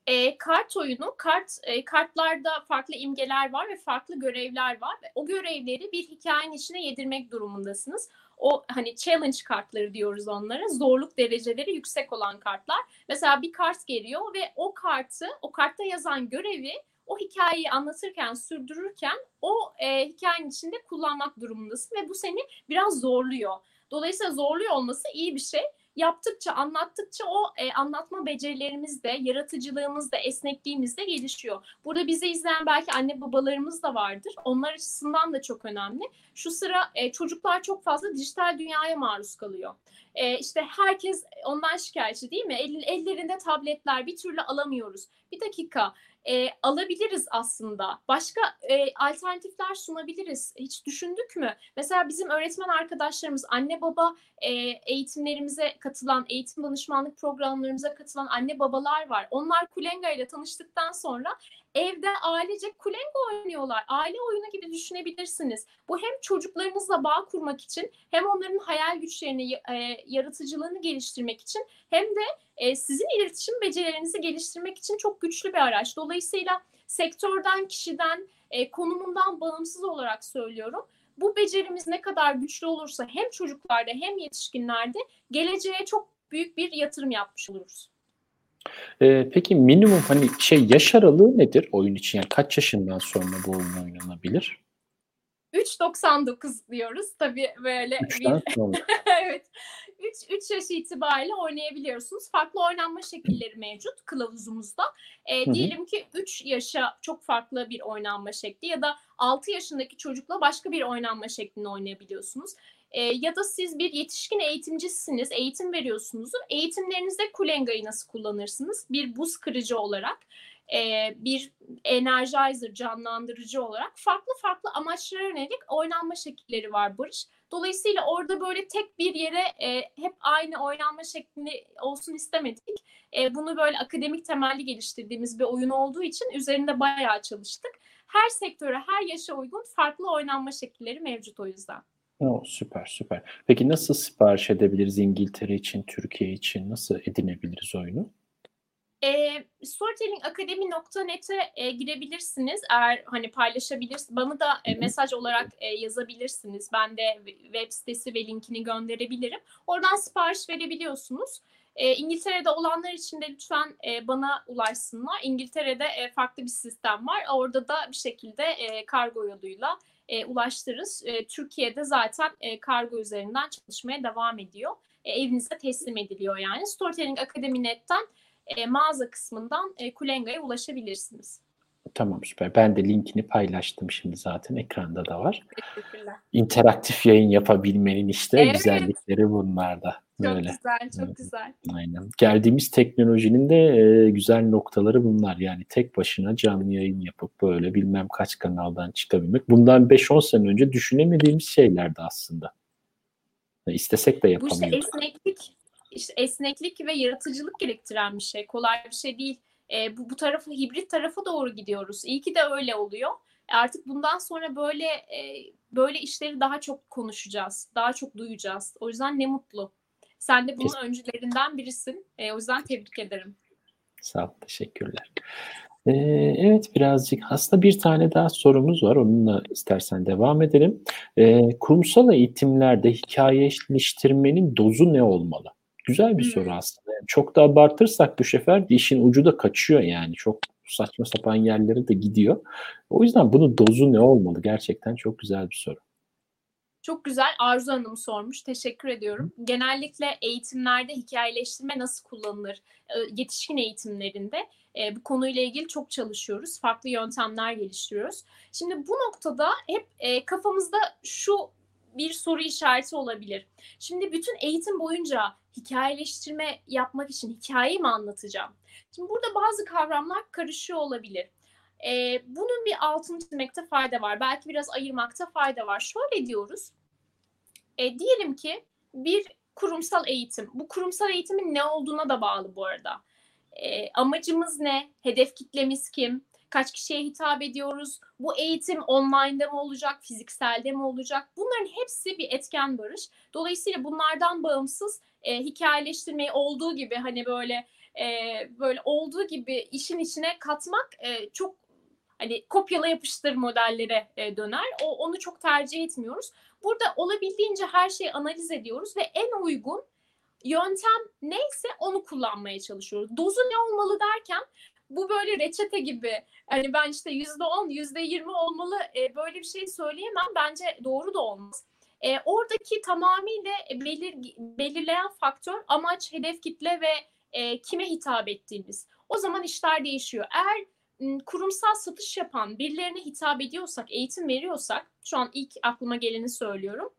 S2: E, kart oyunu, kart e, kartlarda farklı imgeler var ve farklı görevler var ve o görevleri bir hikayenin içine yedirmek durumundasınız. O hani challenge kartları diyoruz onlara. Zorluk dereceleri yüksek olan kartlar. Mesela bir kart geliyor ve o kartı, o kartta yazan görevi o hikayeyi anlatırken, sürdürürken o e, hikayenin içinde kullanmak durumundasın ve bu seni biraz zorluyor. Dolayısıyla zorluyor olması iyi bir şey yaptıkça, anlattıkça o e, anlatma becerilerimiz de, yaratıcılığımız da, esnekliğimiz de gelişiyor. Burada bizi izleyen belki anne babalarımız da vardır. Onlar açısından da çok önemli. Şu sıra e, çocuklar çok fazla dijital dünyaya maruz kalıyor. E, işte herkes ondan şikayetçi değil mi? El, ellerinde tabletler bir türlü alamıyoruz. Bir dakika e, alabiliriz aslında. Başka e, alternatifler sunabiliriz. Hiç düşündük mü? Mesela bizim öğretmen arkadaşlarımız, anne baba e, eğitimlerimize katılan, eğitim danışmanlık programlarımıza katılan anne babalar var. Onlar Kulenga ile tanıştıktan sonra evde ailece Kulenga oynuyorlar. Aile oyunu gibi düşünebilirsiniz. Bu hem çocuklarınızla bağ kurmak için hem onların hayal güçlerini, e, yaratıcılığını geliştirmek için hem de e, sizin iletişim becerilerinizi geliştirmek için çok güçlü bir araç. Dolayısıyla sektörden, kişiden, e, konumundan bağımsız olarak söylüyorum. Bu becerimiz ne kadar güçlü olursa hem çocuklarda hem yetişkinlerde geleceğe çok büyük bir yatırım yapmış oluruz.
S1: Ee, peki minimum hani şey yaş aralığı nedir oyun için? Yani kaç yaşından sonra bu oyun oynanabilir?
S2: 3.99 diyoruz. Tabii böyle
S1: 3'ten bir... sonra.
S2: evet. 3, 3 yaş itibariyle oynayabiliyorsunuz. Farklı oynanma şekilleri mevcut kılavuzumuzda. E, diyelim ki 3 yaşa çok farklı bir oynanma şekli ya da 6 yaşındaki çocukla başka bir oynanma şeklini oynayabiliyorsunuz. E, ya da siz bir yetişkin eğitimcisiniz, eğitim veriyorsunuz. Eğitimlerinizde kulengayı nasıl kullanırsınız? Bir buz kırıcı olarak e, bir energizer, canlandırıcı olarak farklı farklı amaçlara yönelik oynanma şekilleri var Barış. Dolayısıyla orada böyle tek bir yere e, hep aynı oynanma şekli olsun istemedik. E, bunu böyle akademik temelli geliştirdiğimiz bir oyun olduğu için üzerinde bayağı çalıştık. Her sektöre, her yaşa uygun farklı oynanma şekilleri mevcut o yüzden.
S1: O, süper süper. Peki nasıl sipariş edebiliriz İngiltere için, Türkiye için? Nasıl edinebiliriz oyunu?
S2: E, storytellingakademi.net'e e, girebilirsiniz. Eğer hani paylaşabilirsiniz. Bana da e, mesaj olarak e, yazabilirsiniz. Ben de web sitesi ve linkini gönderebilirim. Oradan sipariş verebiliyorsunuz. E, İngiltere'de olanlar için de lütfen e, bana ulaşsınlar. İngiltere'de e, farklı bir sistem var. Orada da bir şekilde e, kargo yoluyla e, ulaştırırız. E, Türkiye'de zaten e, kargo üzerinden çalışmaya devam ediyor. E, evinize teslim ediliyor yani. Storytelling Akademi Net'ten e, mağaza kısmından e, Kulenga'ya ulaşabilirsiniz.
S1: Tamam süper. Ben de linkini paylaştım şimdi zaten ekranda da var. İnteraktif yayın yapabilmenin işte evet. güzellikleri bunlarda.
S2: Çok Böyle. güzel, çok evet. güzel.
S1: Aynen. Geldiğimiz teknolojinin de e, güzel noktaları bunlar. Yani tek başına canlı yayın yapıp böyle bilmem kaç kanaldan çıkabilmek. Bundan 5-10 sene önce düşünemediğimiz şeylerdi aslında. İstesek de yapamıyorduk.
S2: Bu işte esneklik işte esneklik ve yaratıcılık gerektiren bir şey. Kolay bir şey değil. E, bu, bu tarafı hibrit tarafa doğru gidiyoruz. İyi ki de öyle oluyor. E, artık bundan sonra böyle e, böyle işleri daha çok konuşacağız. Daha çok duyacağız. O yüzden ne mutlu. Sen de bunun Kesin. öncülerinden birisin. E, o yüzden tebrik ederim.
S1: Sağ ol. Teşekkürler. Ee, evet birazcık aslında bir tane daha sorumuz var. Onunla istersen devam edelim. Ee, kurumsal eğitimlerde hikayeleştirmenin dozu ne olmalı? Güzel bir hmm. soru aslında. Çok da abartırsak bu sefer işin ucu da kaçıyor yani. Çok saçma sapan yerlere de gidiyor. O yüzden bunun dozu ne olmalı? Gerçekten çok güzel bir soru.
S2: Çok güzel. Arzu Hanım sormuş. Teşekkür ediyorum. Genellikle eğitimlerde hikayeleştirme nasıl kullanılır? Yetişkin eğitimlerinde bu konuyla ilgili çok çalışıyoruz. Farklı yöntemler geliştiriyoruz. Şimdi bu noktada hep kafamızda şu bir soru işareti olabilir. Şimdi bütün eğitim boyunca hikayeleştirme yapmak için hikayeyi mi anlatacağım? Şimdi burada bazı kavramlar karışıyor olabilir. Ee, bunun bir altını çizmekte fayda var. Belki biraz ayırmakta fayda var. Şöyle diyoruz. E, diyelim ki bir kurumsal eğitim. Bu kurumsal eğitimin ne olduğuna da bağlı bu arada. E, amacımız ne? Hedef kitlemiz kim? Kaç kişiye hitap ediyoruz, bu eğitim online'da mı olacak, fizikselde mi olacak? Bunların hepsi bir etken barış. Dolayısıyla bunlardan bağımsız e, hikayeleştirmeyi olduğu gibi hani böyle e, böyle olduğu gibi işin içine katmak e, çok hani kopyala yapıştır modellere e, döner. O onu çok tercih etmiyoruz. Burada olabildiğince her şeyi analiz ediyoruz ve en uygun yöntem neyse onu kullanmaya çalışıyoruz. Dozu ne olmalı derken bu böyle reçete gibi hani ben işte yüzde on, yüzde yirmi olmalı e, böyle bir şey söyleyemem. Bence doğru da olmaz. E, oradaki tamamıyla belir, belirleyen faktör amaç, hedef kitle ve e, kime hitap ettiğimiz. O zaman işler değişiyor. Eğer kurumsal satış yapan birilerine hitap ediyorsak, eğitim veriyorsak, şu an ilk aklıma geleni söylüyorum.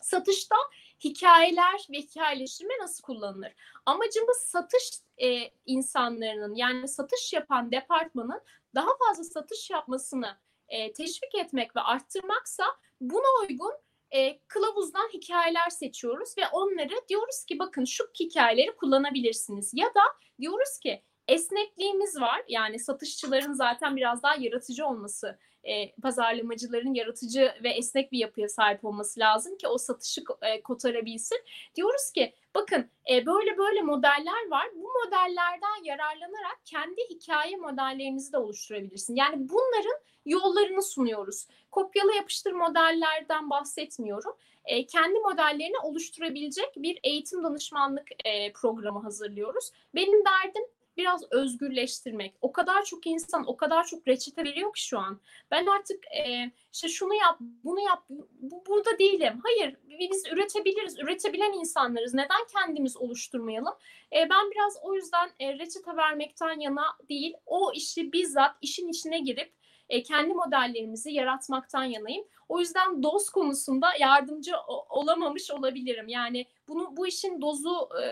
S2: Satışta hikayeler ve hikayeleştirme nasıl kullanılır? Amacımız satış e, insanlarının yani satış yapan departmanın daha fazla satış yapmasını e, teşvik etmek ve arttırmaksa buna uygun e, kılavuzdan hikayeler seçiyoruz ve onları diyoruz ki bakın şu hikayeleri kullanabilirsiniz ya da diyoruz ki esnekliğimiz var yani satışçıların zaten biraz daha yaratıcı olması e, pazarlamacıların yaratıcı ve esnek bir yapıya sahip olması lazım ki o satışı e, kotarabilsin. Diyoruz ki bakın e, böyle böyle modeller var. Bu modellerden yararlanarak kendi hikaye modellerinizi de oluşturabilirsin. Yani bunların yollarını sunuyoruz. Kopyala yapıştır modellerden bahsetmiyorum. E, kendi modellerini oluşturabilecek bir eğitim danışmanlık e, programı hazırlıyoruz. Benim derdim biraz özgürleştirmek. O kadar çok insan, o kadar çok reçete veriyor ki şu an. Ben artık e, işte şunu yap, bunu yap, bu, burada değilim. Hayır, biz üretebiliriz, üretebilen insanlarız. Neden kendimiz oluşturmayalım? E, ben biraz o yüzden e, reçete vermekten yana değil, o işi bizzat işin içine girip e, kendi modellerimizi yaratmaktan yanayım. O yüzden doz konusunda yardımcı olamamış olabilirim. Yani bunu bu işin dozu e,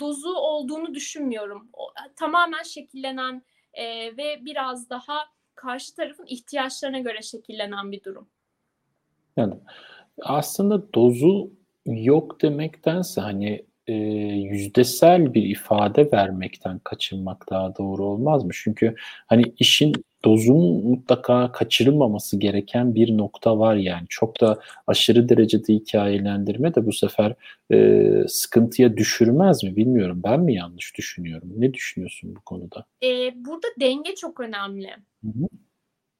S2: dozu olduğunu düşünmüyorum. O, tamamen şekillenen e, ve biraz daha karşı tarafın ihtiyaçlarına göre şekillenen bir durum.
S1: Yani aslında dozu yok demektense hani e, yüzdesel bir ifade vermekten kaçınmak daha doğru olmaz mı? Çünkü hani işin dozun mutlaka kaçırılmaması gereken bir nokta var yani. Çok da aşırı derecede hikayelendirme de bu sefer e, sıkıntıya düşürmez mi bilmiyorum. Ben mi yanlış düşünüyorum? Ne düşünüyorsun bu konuda?
S2: Ee, burada denge çok önemli. Hı hı.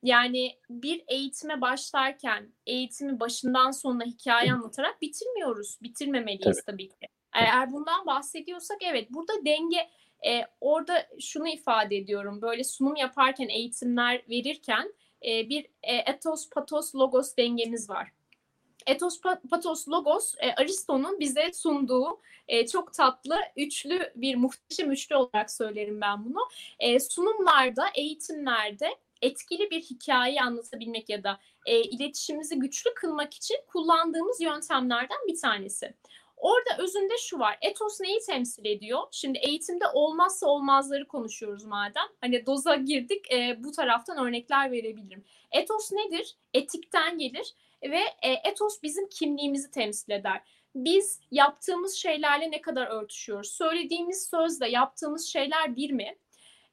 S2: Yani bir eğitime başlarken eğitimi başından sonuna hikaye anlatarak bitirmiyoruz. Bitirmemeliyiz tabii, tabii ki. Eğer bundan bahsediyorsak evet burada denge e, orada şunu ifade ediyorum. Böyle sunum yaparken, eğitimler verirken e, bir e, etos, patos, logos dengemiz var. Etos, patos, logos e, Aristo'nun bize sunduğu e, çok tatlı üçlü bir muhteşem üçlü olarak söylerim ben bunu. E, sunumlarda, eğitimlerde etkili bir hikaye anlatabilmek ya da e, iletişimimizi güçlü kılmak için kullandığımız yöntemlerden bir tanesi. Orada özünde şu var. Etos neyi temsil ediyor? Şimdi eğitimde olmazsa olmazları konuşuyoruz madem. Hani doza girdik e, bu taraftan örnekler verebilirim. Etos nedir? Etikten gelir ve e, etos bizim kimliğimizi temsil eder. Biz yaptığımız şeylerle ne kadar örtüşüyoruz? Söylediğimiz sözle yaptığımız şeyler bir mi?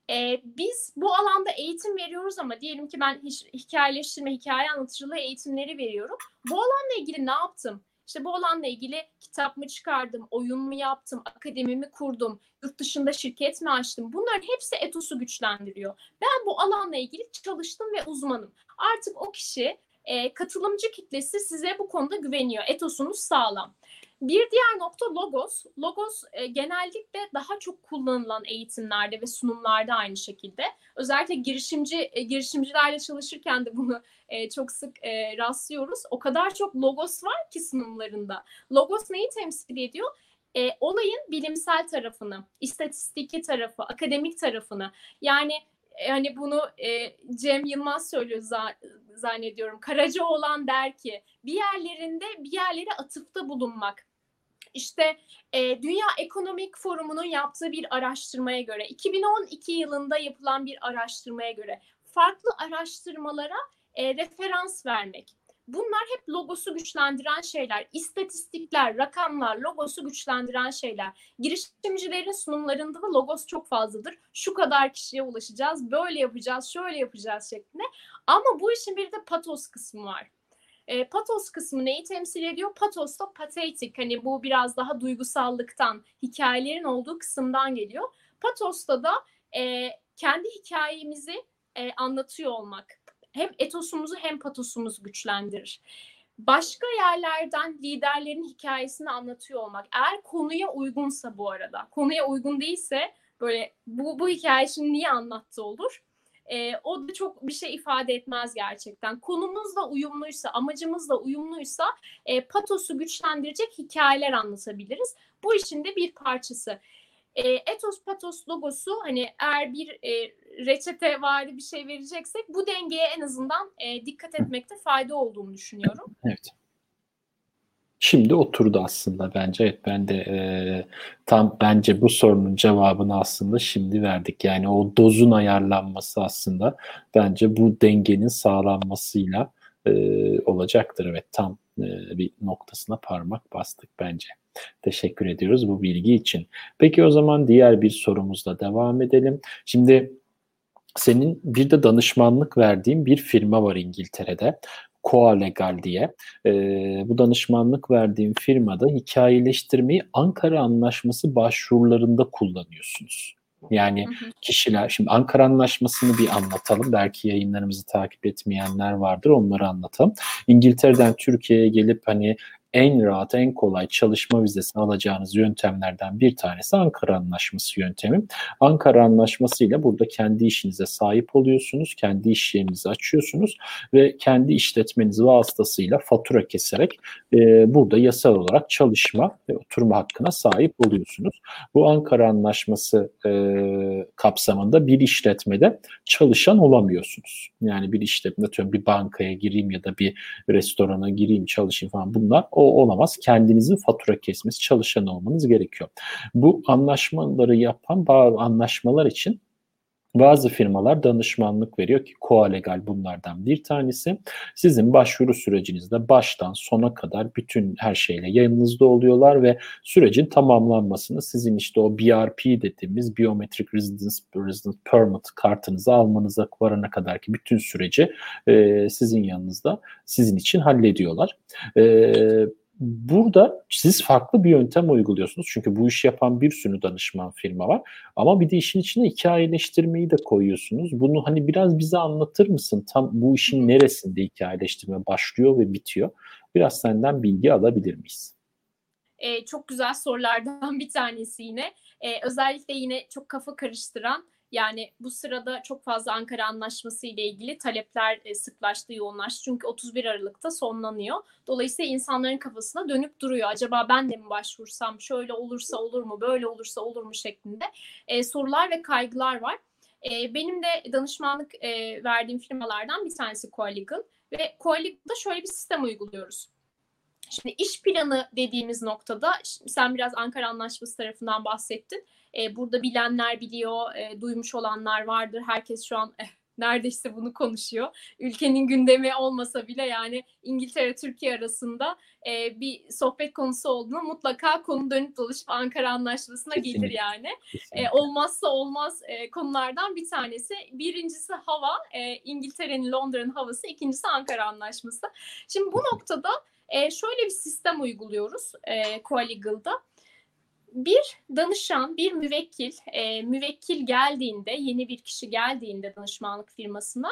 S2: Ee, biz bu alanda eğitim veriyoruz ama diyelim ki ben hikayeleştirme, hikaye anlatıcılığı eğitimleri veriyorum. Bu alanla ilgili ne yaptım? İşte bu alanla ilgili kitap mı çıkardım, oyun mu yaptım, akademimi kurdum, yurt dışında şirket mi açtım? Bunların hepsi etosu güçlendiriyor. Ben bu alanla ilgili çalıştım ve uzmanım. Artık o kişi e, katılımcı kitlesi size bu konuda güveniyor. Etosunuz sağlam. Bir diğer nokta logos. Logos e, genellikle daha çok kullanılan eğitimlerde ve sunumlarda aynı şekilde. Özellikle girişimci e, girişimcilerle çalışırken de bunu e, çok sık e, rastlıyoruz. O kadar çok logos var ki sunumlarında. Logos neyi temsil ediyor? E, olayın bilimsel tarafını, istatistiki tarafı, akademik tarafını. Yani hani bunu e, Cem Yılmaz söylüyor zannediyorum. Karaca olan der ki bir yerlerinde bir yerlere atıfta bulunmak. İşte e, Dünya Ekonomik Forumu'nun yaptığı bir araştırmaya göre 2012 yılında yapılan bir araştırmaya göre farklı araştırmalara e, referans vermek. Bunlar hep logosu güçlendiren şeyler. İstatistikler, rakamlar, logosu güçlendiren şeyler. Girişimcilerin sunumlarında da logos çok fazladır. Şu kadar kişiye ulaşacağız, böyle yapacağız, şöyle yapacağız şeklinde. Ama bu işin bir de patos kısmı var. E, patos kısmı neyi temsil ediyor? Patos da patetik. Hani bu biraz daha duygusallıktan, hikayelerin olduğu kısımdan geliyor. Patos'ta da e, kendi hikayemizi e, anlatıyor olmak hem etosumuzu hem patosumuzu güçlendirir. Başka yerlerden liderlerin hikayesini anlatıyor olmak. Eğer konuya uygunsa bu arada, konuya uygun değilse böyle bu, bu hikaye şimdi niye anlattı olur? E, o da çok bir şey ifade etmez gerçekten. Konumuzla uyumluysa, amacımızla uyumluysa e, patosu güçlendirecek hikayeler anlatabiliriz. Bu işin de bir parçası. E, etos patos logosu hani eğer bir e, reçete vari bir şey vereceksek bu dengeye en azından e, dikkat etmekte fayda olduğunu düşünüyorum.
S1: Evet. Şimdi oturdu aslında bence. Evet ben de e, tam bence bu sorunun cevabını aslında şimdi verdik. Yani o dozun ayarlanması aslında bence bu dengenin sağlanmasıyla e, olacaktır. Evet tam e, bir noktasına parmak bastık bence. Teşekkür ediyoruz bu bilgi için. Peki o zaman diğer bir sorumuzla devam edelim. Şimdi senin bir de danışmanlık verdiğin bir firma var İngiltere'de. Koa Legal diye. E, bu danışmanlık verdiğim firmada hikayeleştirmeyi Ankara Anlaşması başvurularında kullanıyorsunuz. Yani kişiler, şimdi Ankara Anlaşması'nı bir anlatalım. Belki yayınlarımızı takip etmeyenler vardır, onları anlatalım. İngiltere'den Türkiye'ye gelip hani en rahat, en kolay çalışma vizesi alacağınız yöntemlerden bir tanesi Ankara Anlaşması yöntemi. Ankara Anlaşması ile burada kendi işinize sahip oluyorsunuz, kendi iş yerinizi açıyorsunuz ve kendi işletmeniz vasıtasıyla fatura keserek e, burada yasal olarak çalışma ve oturma hakkına sahip oluyorsunuz. Bu Ankara Anlaşması e, kapsamında bir işletmede çalışan olamıyorsunuz. Yani bir işletme, bir bankaya gireyim ya da bir restorana gireyim, çalışayım falan bunlar o o olamaz. Kendinizin fatura kesmesi, çalışan olmanız gerekiyor. Bu anlaşmaları yapan anlaşmalar için bazı firmalar danışmanlık veriyor ki Koa Legal bunlardan bir tanesi. Sizin başvuru sürecinizde baştan sona kadar bütün her şeyle yanınızda oluyorlar ve sürecin tamamlanmasını sizin işte o BRP dediğimiz Biometric Residence, Residence Permit kartınızı almanıza varana kadar ki bütün süreci e, sizin yanınızda sizin için hallediyorlar. E, Burada siz farklı bir yöntem uyguluyorsunuz. Çünkü bu işi yapan bir sürü danışman firma var. Ama bir de işin içine hikayeleştirmeyi de koyuyorsunuz. Bunu hani biraz bize anlatır mısın? Tam bu işin neresinde hikayeleştirme başlıyor ve bitiyor? Biraz senden bilgi alabilir miyiz?
S2: Ee, çok güzel sorulardan bir tanesi yine. Ee, özellikle yine çok kafa karıştıran yani bu sırada çok fazla Ankara Anlaşması ile ilgili talepler e, sıklaştı, yoğunlaştı. Çünkü 31 Aralık'ta sonlanıyor. Dolayısıyla insanların kafasına dönüp duruyor. Acaba ben de mi başvursam, şöyle olursa olur mu, böyle olursa olur mu şeklinde e, sorular ve kaygılar var. E, benim de danışmanlık verdiğim firmalardan bir tanesi Coaligal ve Coaligal'da şöyle bir sistem uyguluyoruz. Şimdi iş planı dediğimiz noktada sen biraz Ankara Anlaşması tarafından bahsettin. E, burada bilenler biliyor, e, duymuş olanlar vardır. Herkes şu an eh, neredeyse bunu konuşuyor. Ülkenin gündemi olmasa bile yani İngiltere Türkiye arasında e, bir sohbet konusu olduğunu mutlaka konu dönüp dolaşıp Ankara Anlaşması'na Kesinlikle. gelir yani. E, olmazsa olmaz e, konulardan bir tanesi. Birincisi hava, e, İngiltere'nin Londra'nın havası, ikincisi Ankara Anlaşması. Şimdi bu noktada e, şöyle bir sistem uyguluyoruz e, Coaligal'da bir danışan, bir müvekkil, e, müvekkil geldiğinde, yeni bir kişi geldiğinde danışmanlık firmasına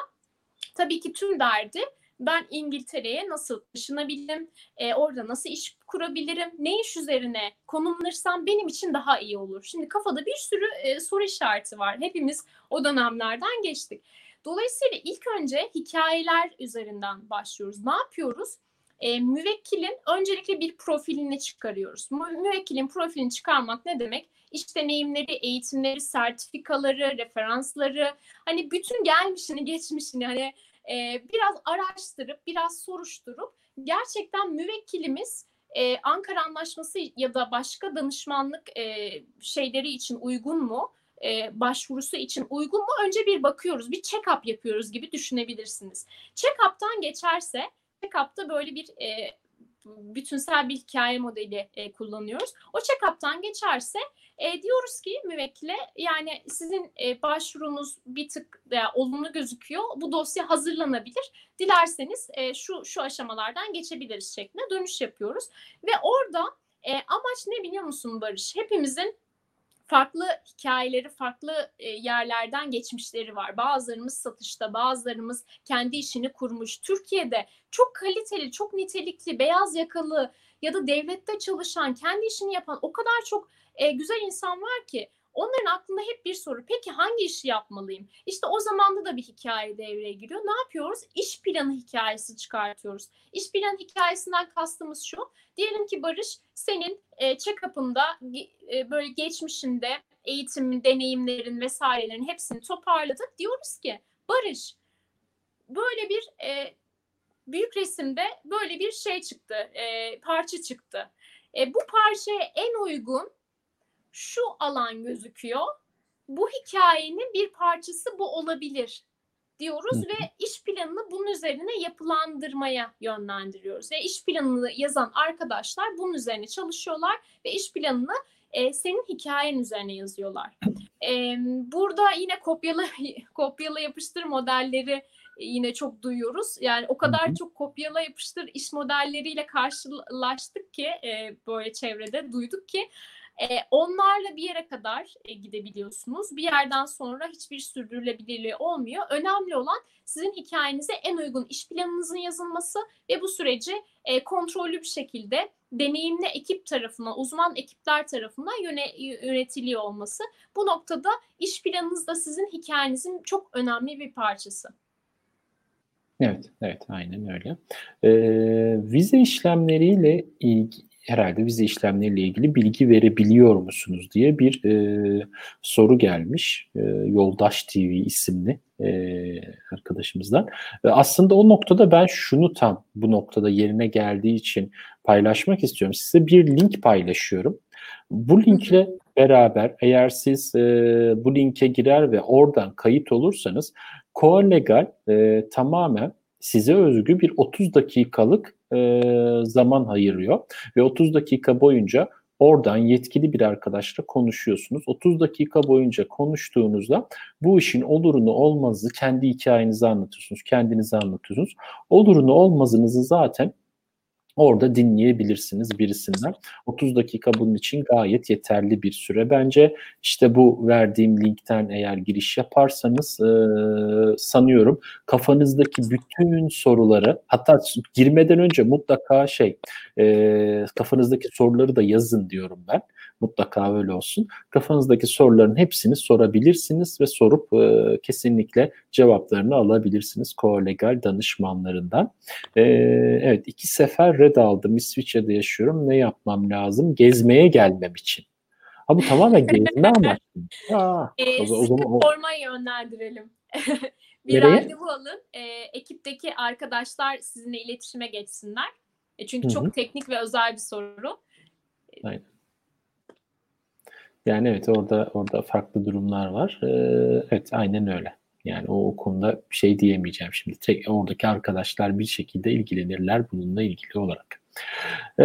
S2: tabii ki tüm derdi ben İngiltere'ye nasıl taşınabilirim, e, orada nasıl iş kurabilirim, ne iş üzerine konumlanırsam benim için daha iyi olur. Şimdi kafada bir sürü e, soru işareti var. Hepimiz o dönemlerden geçtik. Dolayısıyla ilk önce hikayeler üzerinden başlıyoruz. Ne yapıyoruz? E, müvekkilin öncelikle bir profilini çıkarıyoruz. Mü, müvekkilin profilini çıkarmak ne demek? İş deneyimleri, eğitimleri, sertifikaları, referansları, hani bütün gelmişini, geçmişini hani e, biraz araştırıp, biraz soruşturup gerçekten müvekkilimiz e, Ankara Anlaşması ya da başka danışmanlık e, şeyleri için uygun mu? e, başvurusu için uygun mu? Önce bir bakıyoruz, bir check-up yapıyoruz gibi düşünebilirsiniz. Check-up'tan geçerse check-up'ta böyle bir e, bütünsel bir hikaye modeli e, kullanıyoruz. O check-up'tan geçerse e, diyoruz ki müvekkile yani sizin e, başvurunuz bir tık e, olumlu gözüküyor. Bu dosya hazırlanabilir. Dilerseniz e, şu şu aşamalardan geçebiliriz şeklinde dönüş yapıyoruz. Ve orada e, amaç ne biliyor musun Barış? Hepimizin farklı hikayeleri, farklı e, yerlerden geçmişleri var. Bazılarımız satışta, bazılarımız kendi işini kurmuş. Türkiye'de çok kaliteli, çok nitelikli, beyaz yakalı ya da devlette çalışan, kendi işini yapan o kadar çok e, güzel insan var ki Onların aklında hep bir soru. Peki hangi işi yapmalıyım? İşte o zamanda da bir hikaye devreye giriyor. Ne yapıyoruz? İş planı hikayesi çıkartıyoruz. İş planı hikayesinden kastımız şu. Diyelim ki Barış senin e, check-up'ında e, böyle geçmişinde eğitimin, deneyimlerin vesairelerin hepsini toparladık. Diyoruz ki Barış böyle bir e, büyük resimde böyle bir şey çıktı, e, parça çıktı. E, bu parçaya en uygun şu alan gözüküyor. Bu hikayenin bir parçası bu olabilir diyoruz ve iş planını bunun üzerine yapılandırmaya yönlendiriyoruz. Ve iş planını yazan arkadaşlar bunun üzerine çalışıyorlar ve iş planını e, senin hikayen üzerine yazıyorlar. E, burada yine kopyala kopyala yapıştır modelleri yine çok duyuyoruz. Yani o kadar çok kopyala yapıştır iş modelleriyle karşılaştık ki e, böyle çevrede duyduk ki e, onlarla bir yere kadar e, gidebiliyorsunuz. Bir yerden sonra hiçbir sürdürülebilirliği olmuyor. Önemli olan sizin hikayenize en uygun iş planınızın yazılması ve bu süreci e, kontrollü bir şekilde deneyimli ekip tarafından, uzman ekipler tarafından yöne, yönetiliyor olması. Bu noktada iş planınız da sizin hikayenizin çok önemli bir parçası.
S1: Evet, evet aynen öyle. Ee, vize işlemleriyle ilgili herhalde vize işlemleriyle ilgili bilgi verebiliyor musunuz diye bir e, soru gelmiş. E, Yoldaş TV isimli e, arkadaşımızdan. E, aslında o noktada ben şunu tam bu noktada yerine geldiği için paylaşmak istiyorum. Size bir link paylaşıyorum. Bu linkle beraber eğer siz e, bu linke girer ve oradan kayıt olursanız Coalegal e, tamamen size özgü bir 30 dakikalık e, zaman ayırıyor ve 30 dakika boyunca oradan yetkili bir arkadaşla konuşuyorsunuz. 30 dakika boyunca konuştuğunuzda bu işin olurunu olmazı kendi hikayenizi anlatıyorsunuz, kendinizi anlatıyorsunuz. Olurunu olmazınızı zaten Orada dinleyebilirsiniz birisinden. 30 dakika bunun için gayet yeterli bir süre bence. İşte bu verdiğim linkten eğer giriş yaparsanız e, sanıyorum kafanızdaki bütün soruları hatta girmeden önce mutlaka şey e, kafanızdaki soruları da yazın diyorum ben. Mutlaka öyle olsun. Kafanızdaki soruların hepsini sorabilirsiniz ve sorup e, kesinlikle cevaplarını alabilirsiniz kolegal danışmanlarından. E, evet iki sefer red aldım. İsviçre'de yaşıyorum. Ne yapmam lazım? Gezmeye gelmem için. Ha bu tamamen gezme amaçlı.
S2: Aa, e, o, o zaman o... forma yönlendirelim. bir Nereye? randevu alın. E, ekipteki arkadaşlar sizinle iletişime geçsinler. E, çünkü Hı-hı. çok teknik ve özel bir soru.
S1: Aynen. Yani evet orada orada farklı durumlar var. Ee, evet aynen öyle. Yani o, o bir şey diyemeyeceğim şimdi. Tek, oradaki arkadaşlar bir şekilde ilgilenirler bununla ilgili olarak. Ee,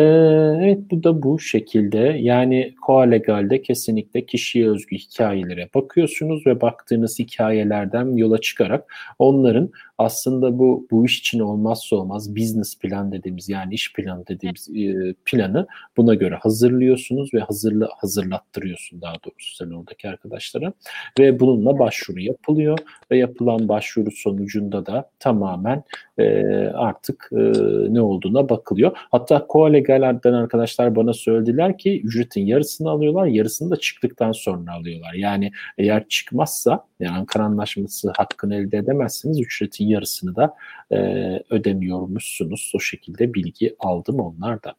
S1: evet bu da bu şekilde. Yani Koalegal'de kesinlikle kişiye özgü hikayelere bakıyorsunuz ve baktığınız hikayelerden yola çıkarak onların aslında bu bu iş için olmazsa olmaz business plan dediğimiz yani iş planı dediğimiz e, planı buna göre hazırlıyorsunuz ve hazırla hazırlattırıyorsun daha doğrusu sen oradaki arkadaşlara ve bununla başvuru yapılıyor ve yapılan başvuru sonucunda da tamamen e, artık e, ne olduğuna bakılıyor. Hatta Koalegal'den arkadaşlar bana söylediler ki ücretin yarısını alıyorlar, yarısını da çıktıktan sonra alıyorlar. Yani eğer çıkmazsa yani Ankara Anlaşması hakkını elde edemezseniz ücretin yarısını da e, ödemiyormuşsunuz. O şekilde bilgi aldım onlardan.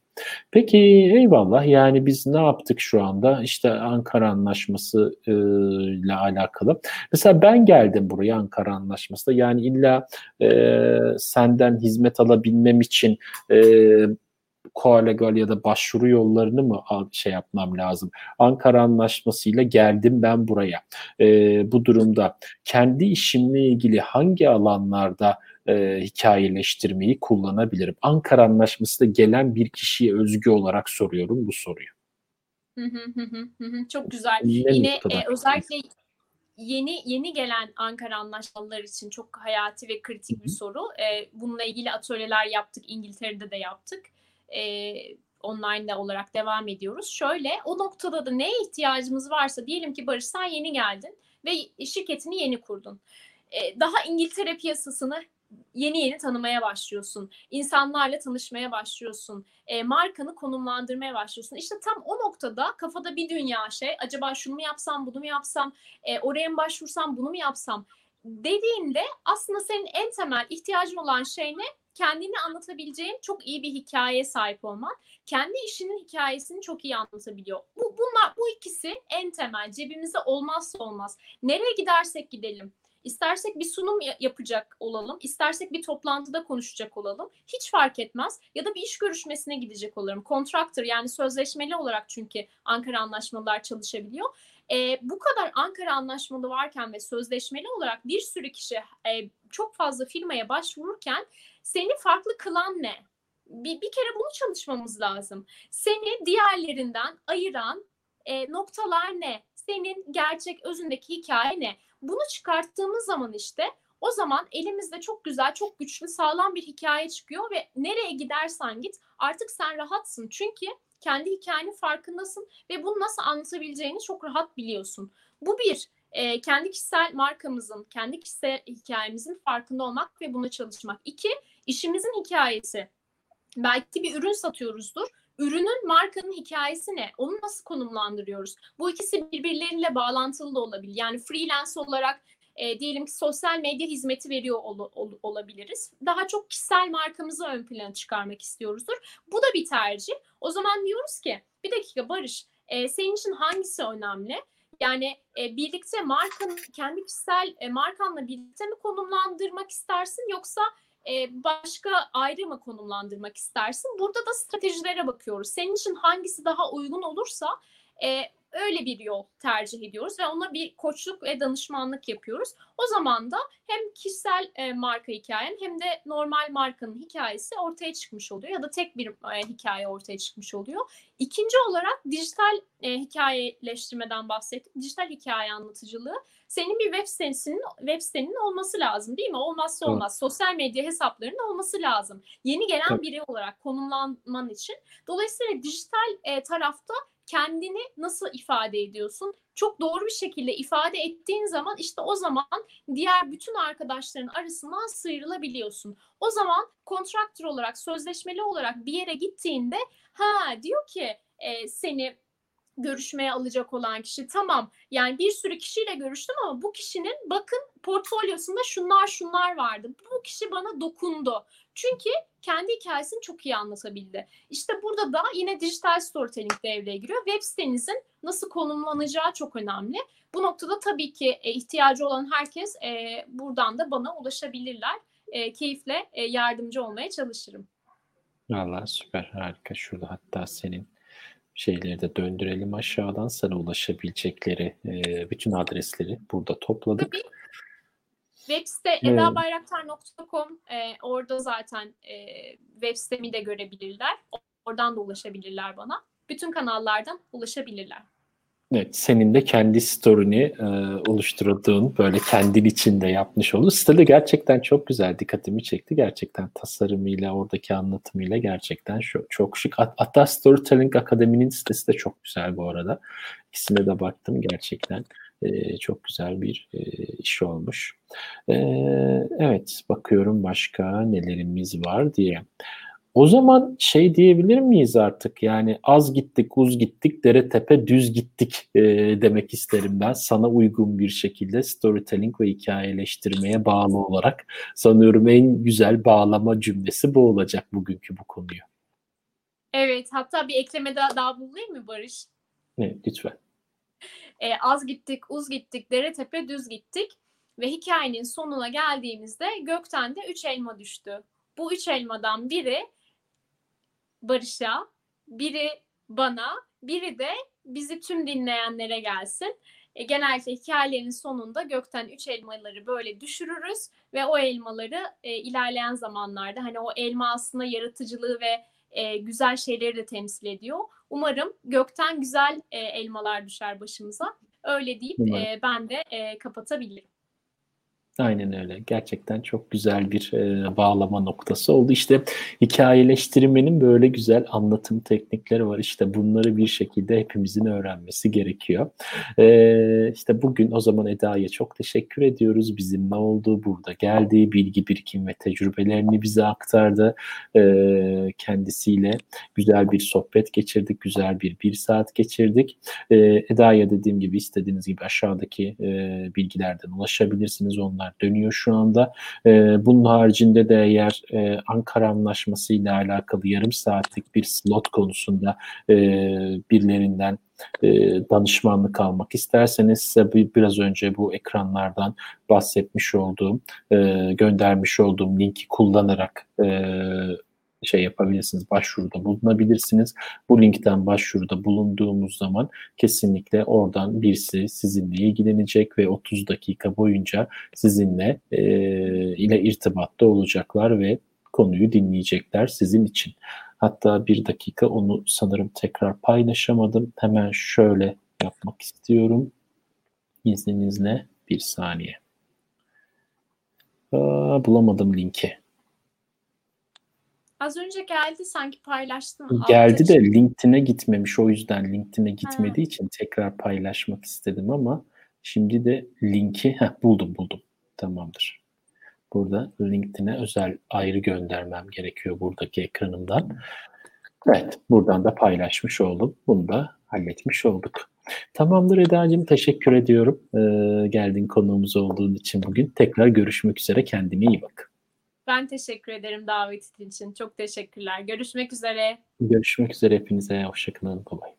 S1: Peki eyvallah yani biz ne yaptık şu anda işte Ankara Anlaşması e, ile alakalı. Mesela ben geldim buraya Ankara Anlaşması'da yani illa e, senden hizmet alabilmem için e, koalegal ya da başvuru yollarını mı şey yapmam lazım? Ankara Anlaşması'yla geldim ben buraya. E, bu durumda kendi işimle ilgili hangi alanlarda e, hikayeleştirmeyi kullanabilirim? Ankara Anlaşması da gelen bir kişiye özgü olarak soruyorum bu soruyu.
S2: Çok güzel. Ne Yine e, özellikle yeni yeni gelen Ankara anlaşmaları için çok hayati ve kritik bir soru. E, bununla ilgili atölyeler yaptık, İngiltere'de de yaptık. E, online olarak devam ediyoruz. Şöyle o noktada da neye ihtiyacımız varsa diyelim ki Barış sen yeni geldin ve şirketini yeni kurdun. Ee, daha İngiltere piyasasını yeni yeni tanımaya başlıyorsun. İnsanlarla tanışmaya başlıyorsun. E, markanı konumlandırmaya başlıyorsun. İşte tam o noktada kafada bir dünya şey. Acaba şunu mu yapsam, bunu mu yapsam, e, oraya mı başvursam, bunu mu yapsam dediğinde aslında senin en temel ihtiyacın olan şey ne? Kendini anlatabileceğin çok iyi bir hikayeye sahip olman. Kendi işinin hikayesini çok iyi anlatabiliyor. Bu bunlar bu ikisi en temel cebimizde olmazsa olmaz. Nereye gidersek gidelim İstersek bir sunum yapacak olalım, istersek bir toplantıda konuşacak olalım. Hiç fark etmez. Ya da bir iş görüşmesine gidecek olalım. Kontraktör yani sözleşmeli olarak çünkü Ankara anlaşmalar çalışabiliyor. E, bu kadar Ankara anlaşmalı varken ve sözleşmeli olarak bir sürü kişi e, çok fazla firmaya başvururken seni farklı kılan ne? Bir, bir kere bunu çalışmamız lazım. Seni diğerlerinden ayıran e, noktalar ne? Senin gerçek özündeki hikaye ne? Bunu çıkarttığımız zaman işte o zaman elimizde çok güzel, çok güçlü, sağlam bir hikaye çıkıyor ve nereye gidersen git artık sen rahatsın. Çünkü kendi hikayenin farkındasın ve bunu nasıl anlatabileceğini çok rahat biliyorsun. Bu bir, e, kendi kişisel markamızın, kendi kişisel hikayemizin farkında olmak ve buna çalışmak. İki, işimizin hikayesi. Belki bir ürün satıyoruzdur ürünün markanın hikayesi ne? Onu nasıl konumlandırıyoruz? Bu ikisi birbirleriyle bağlantılı da olabilir. Yani freelance olarak e, diyelim ki sosyal medya hizmeti veriyor ol, ol, olabiliriz. Daha çok kişisel markamızı ön plana çıkarmak istiyoruzdur. Bu da bir tercih. O zaman diyoruz ki bir dakika Barış e, senin için hangisi önemli? Yani e, birlikte markanın kendi kişisel e, markanla birlikte mi konumlandırmak istersin yoksa e, başka ayrı mı konumlandırmak istersin? Burada da stratejilere bakıyoruz. Senin için hangisi daha uygun olursa e, öyle bir yol tercih ediyoruz ve ona bir koçluk ve danışmanlık yapıyoruz. O zaman da hem kişisel e, marka hikayen hem de normal markanın hikayesi ortaya çıkmış oluyor ya da tek bir e, hikaye ortaya çıkmış oluyor. İkinci olarak dijital hikayeleştirmeden bahsettik. Dijital hikaye anlatıcılığı senin bir web sitesinin web sitenin olması lazım değil mi? Olmazsa olmaz. Evet. Sosyal medya hesaplarının olması lazım. Yeni gelen evet. biri olarak konumlanman için. Dolayısıyla dijital e, tarafta kendini nasıl ifade ediyorsun? Çok doğru bir şekilde ifade ettiğin zaman işte o zaman diğer bütün arkadaşların arasından sıyrılabiliyorsun. O zaman kontraktör olarak, sözleşmeli olarak bir yere gittiğinde ha diyor ki e, seni görüşmeye alacak olan kişi tamam yani bir sürü kişiyle görüştüm ama bu kişinin bakın portfolyosunda şunlar şunlar vardı. Bu kişi bana dokundu. Çünkü kendi hikayesini çok iyi anlatabildi. İşte burada da yine dijital storytelling devreye giriyor. Web sitenizin nasıl konumlanacağı çok önemli. Bu noktada tabii ki e, ihtiyacı olan herkes e, buradan da bana ulaşabilirler. E, keyifle yardımcı olmaya çalışırım.
S1: Valla süper harika. Şurada hatta senin şeyleri de döndürelim aşağıdan sana ulaşabilecekleri e, bütün adresleri burada topladık.
S2: Tabii. Web site edabayraktar.com e, orada zaten e, web sitemi de görebilirler. Oradan da ulaşabilirler bana. Bütün kanallardan ulaşabilirler.
S1: Evet, senin de kendi story'ni e, oluşturduğun böyle kendin içinde yapmış olur. Site de gerçekten çok güzel, dikkatimi çekti. Gerçekten tasarımıyla, oradaki anlatımıyla gerçekten çok, çok şık. Hatta Storytelling Akademi'nin sitesi de çok güzel bu arada. İkisine de baktım gerçekten. E, çok güzel bir e, iş olmuş. E, evet, bakıyorum başka nelerimiz var diye. O zaman şey diyebilir miyiz artık yani az gittik, uz gittik, dere tepe düz gittik e, demek isterim ben. Sana uygun bir şekilde storytelling ve hikayeleştirmeye bağlı olarak sanıyorum en güzel bağlama cümlesi bu olacak bugünkü bu konuyu.
S2: Evet hatta bir ekleme daha, daha bulayım mı Barış?
S1: Evet lütfen.
S2: E, az gittik, uz gittik, dere tepe düz gittik ve hikayenin sonuna geldiğimizde gökten de üç elma düştü. Bu üç elmadan biri Barış'a, biri bana, biri de bizi tüm dinleyenlere gelsin. E, genellikle hikayelerin sonunda gökten üç elmaları böyle düşürürüz ve o elmaları e, ilerleyen zamanlarda hani o elma aslında yaratıcılığı ve e, güzel şeyleri de temsil ediyor. Umarım gökten güzel e, elmalar düşer başımıza. Öyle deyip e, ben de e, kapatabilirim.
S1: Aynen öyle. Gerçekten çok güzel bir e, bağlama noktası oldu. İşte hikayeleştirmenin böyle güzel anlatım teknikleri var. İşte bunları bir şekilde hepimizin öğrenmesi gerekiyor. E, işte bugün o zaman Eda'ya çok teşekkür ediyoruz. Bizim ne olduğu burada geldiği bilgi birikim ve tecrübelerini bize aktardı. E, kendisiyle güzel bir sohbet geçirdik. Güzel bir bir saat geçirdik. E, Eda'ya dediğim gibi istediğiniz gibi aşağıdaki e, bilgilerden ulaşabilirsiniz. Onlar dönüyor şu anda. E, bunun haricinde de eğer e, Ankara Anlaşması ile alakalı yarım saatlik bir slot konusunda e, birilerinden e, danışmanlık almak isterseniz size biraz önce bu ekranlardan bahsetmiş olduğum, e, göndermiş olduğum linki kullanarak e, şey yapabilirsiniz, başvuruda bulunabilirsiniz. Bu linkten başvuruda bulunduğumuz zaman kesinlikle oradan birisi sizinle ilgilenecek ve 30 dakika boyunca sizinle e, ile irtibatta olacaklar ve konuyu dinleyecekler sizin için. Hatta bir dakika onu sanırım tekrar paylaşamadım. Hemen şöyle yapmak istiyorum. İzninizle bir saniye. Aa, bulamadım linki.
S2: Az önce geldi sanki paylaştım.
S1: Geldi de LinkedIn'e gitmemiş. O yüzden LinkedIn'e gitmediği ha. için tekrar paylaşmak istedim ama şimdi de linki heh, buldum buldum. Tamamdır. Burada LinkedIn'e özel ayrı göndermem gerekiyor buradaki ekranımdan. Evet, buradan da paylaşmış oldum. Bunu da halletmiş olduk. Tamamdır Eda'cığım, teşekkür ediyorum. Ee, geldin konuğumuz olduğun için bugün. Tekrar görüşmek üzere, kendine iyi bak.
S2: Ben teşekkür ederim davetin için. Çok teşekkürler. Görüşmek üzere.
S1: Görüşmek üzere hepinize. Hoşçakalın. Kolay.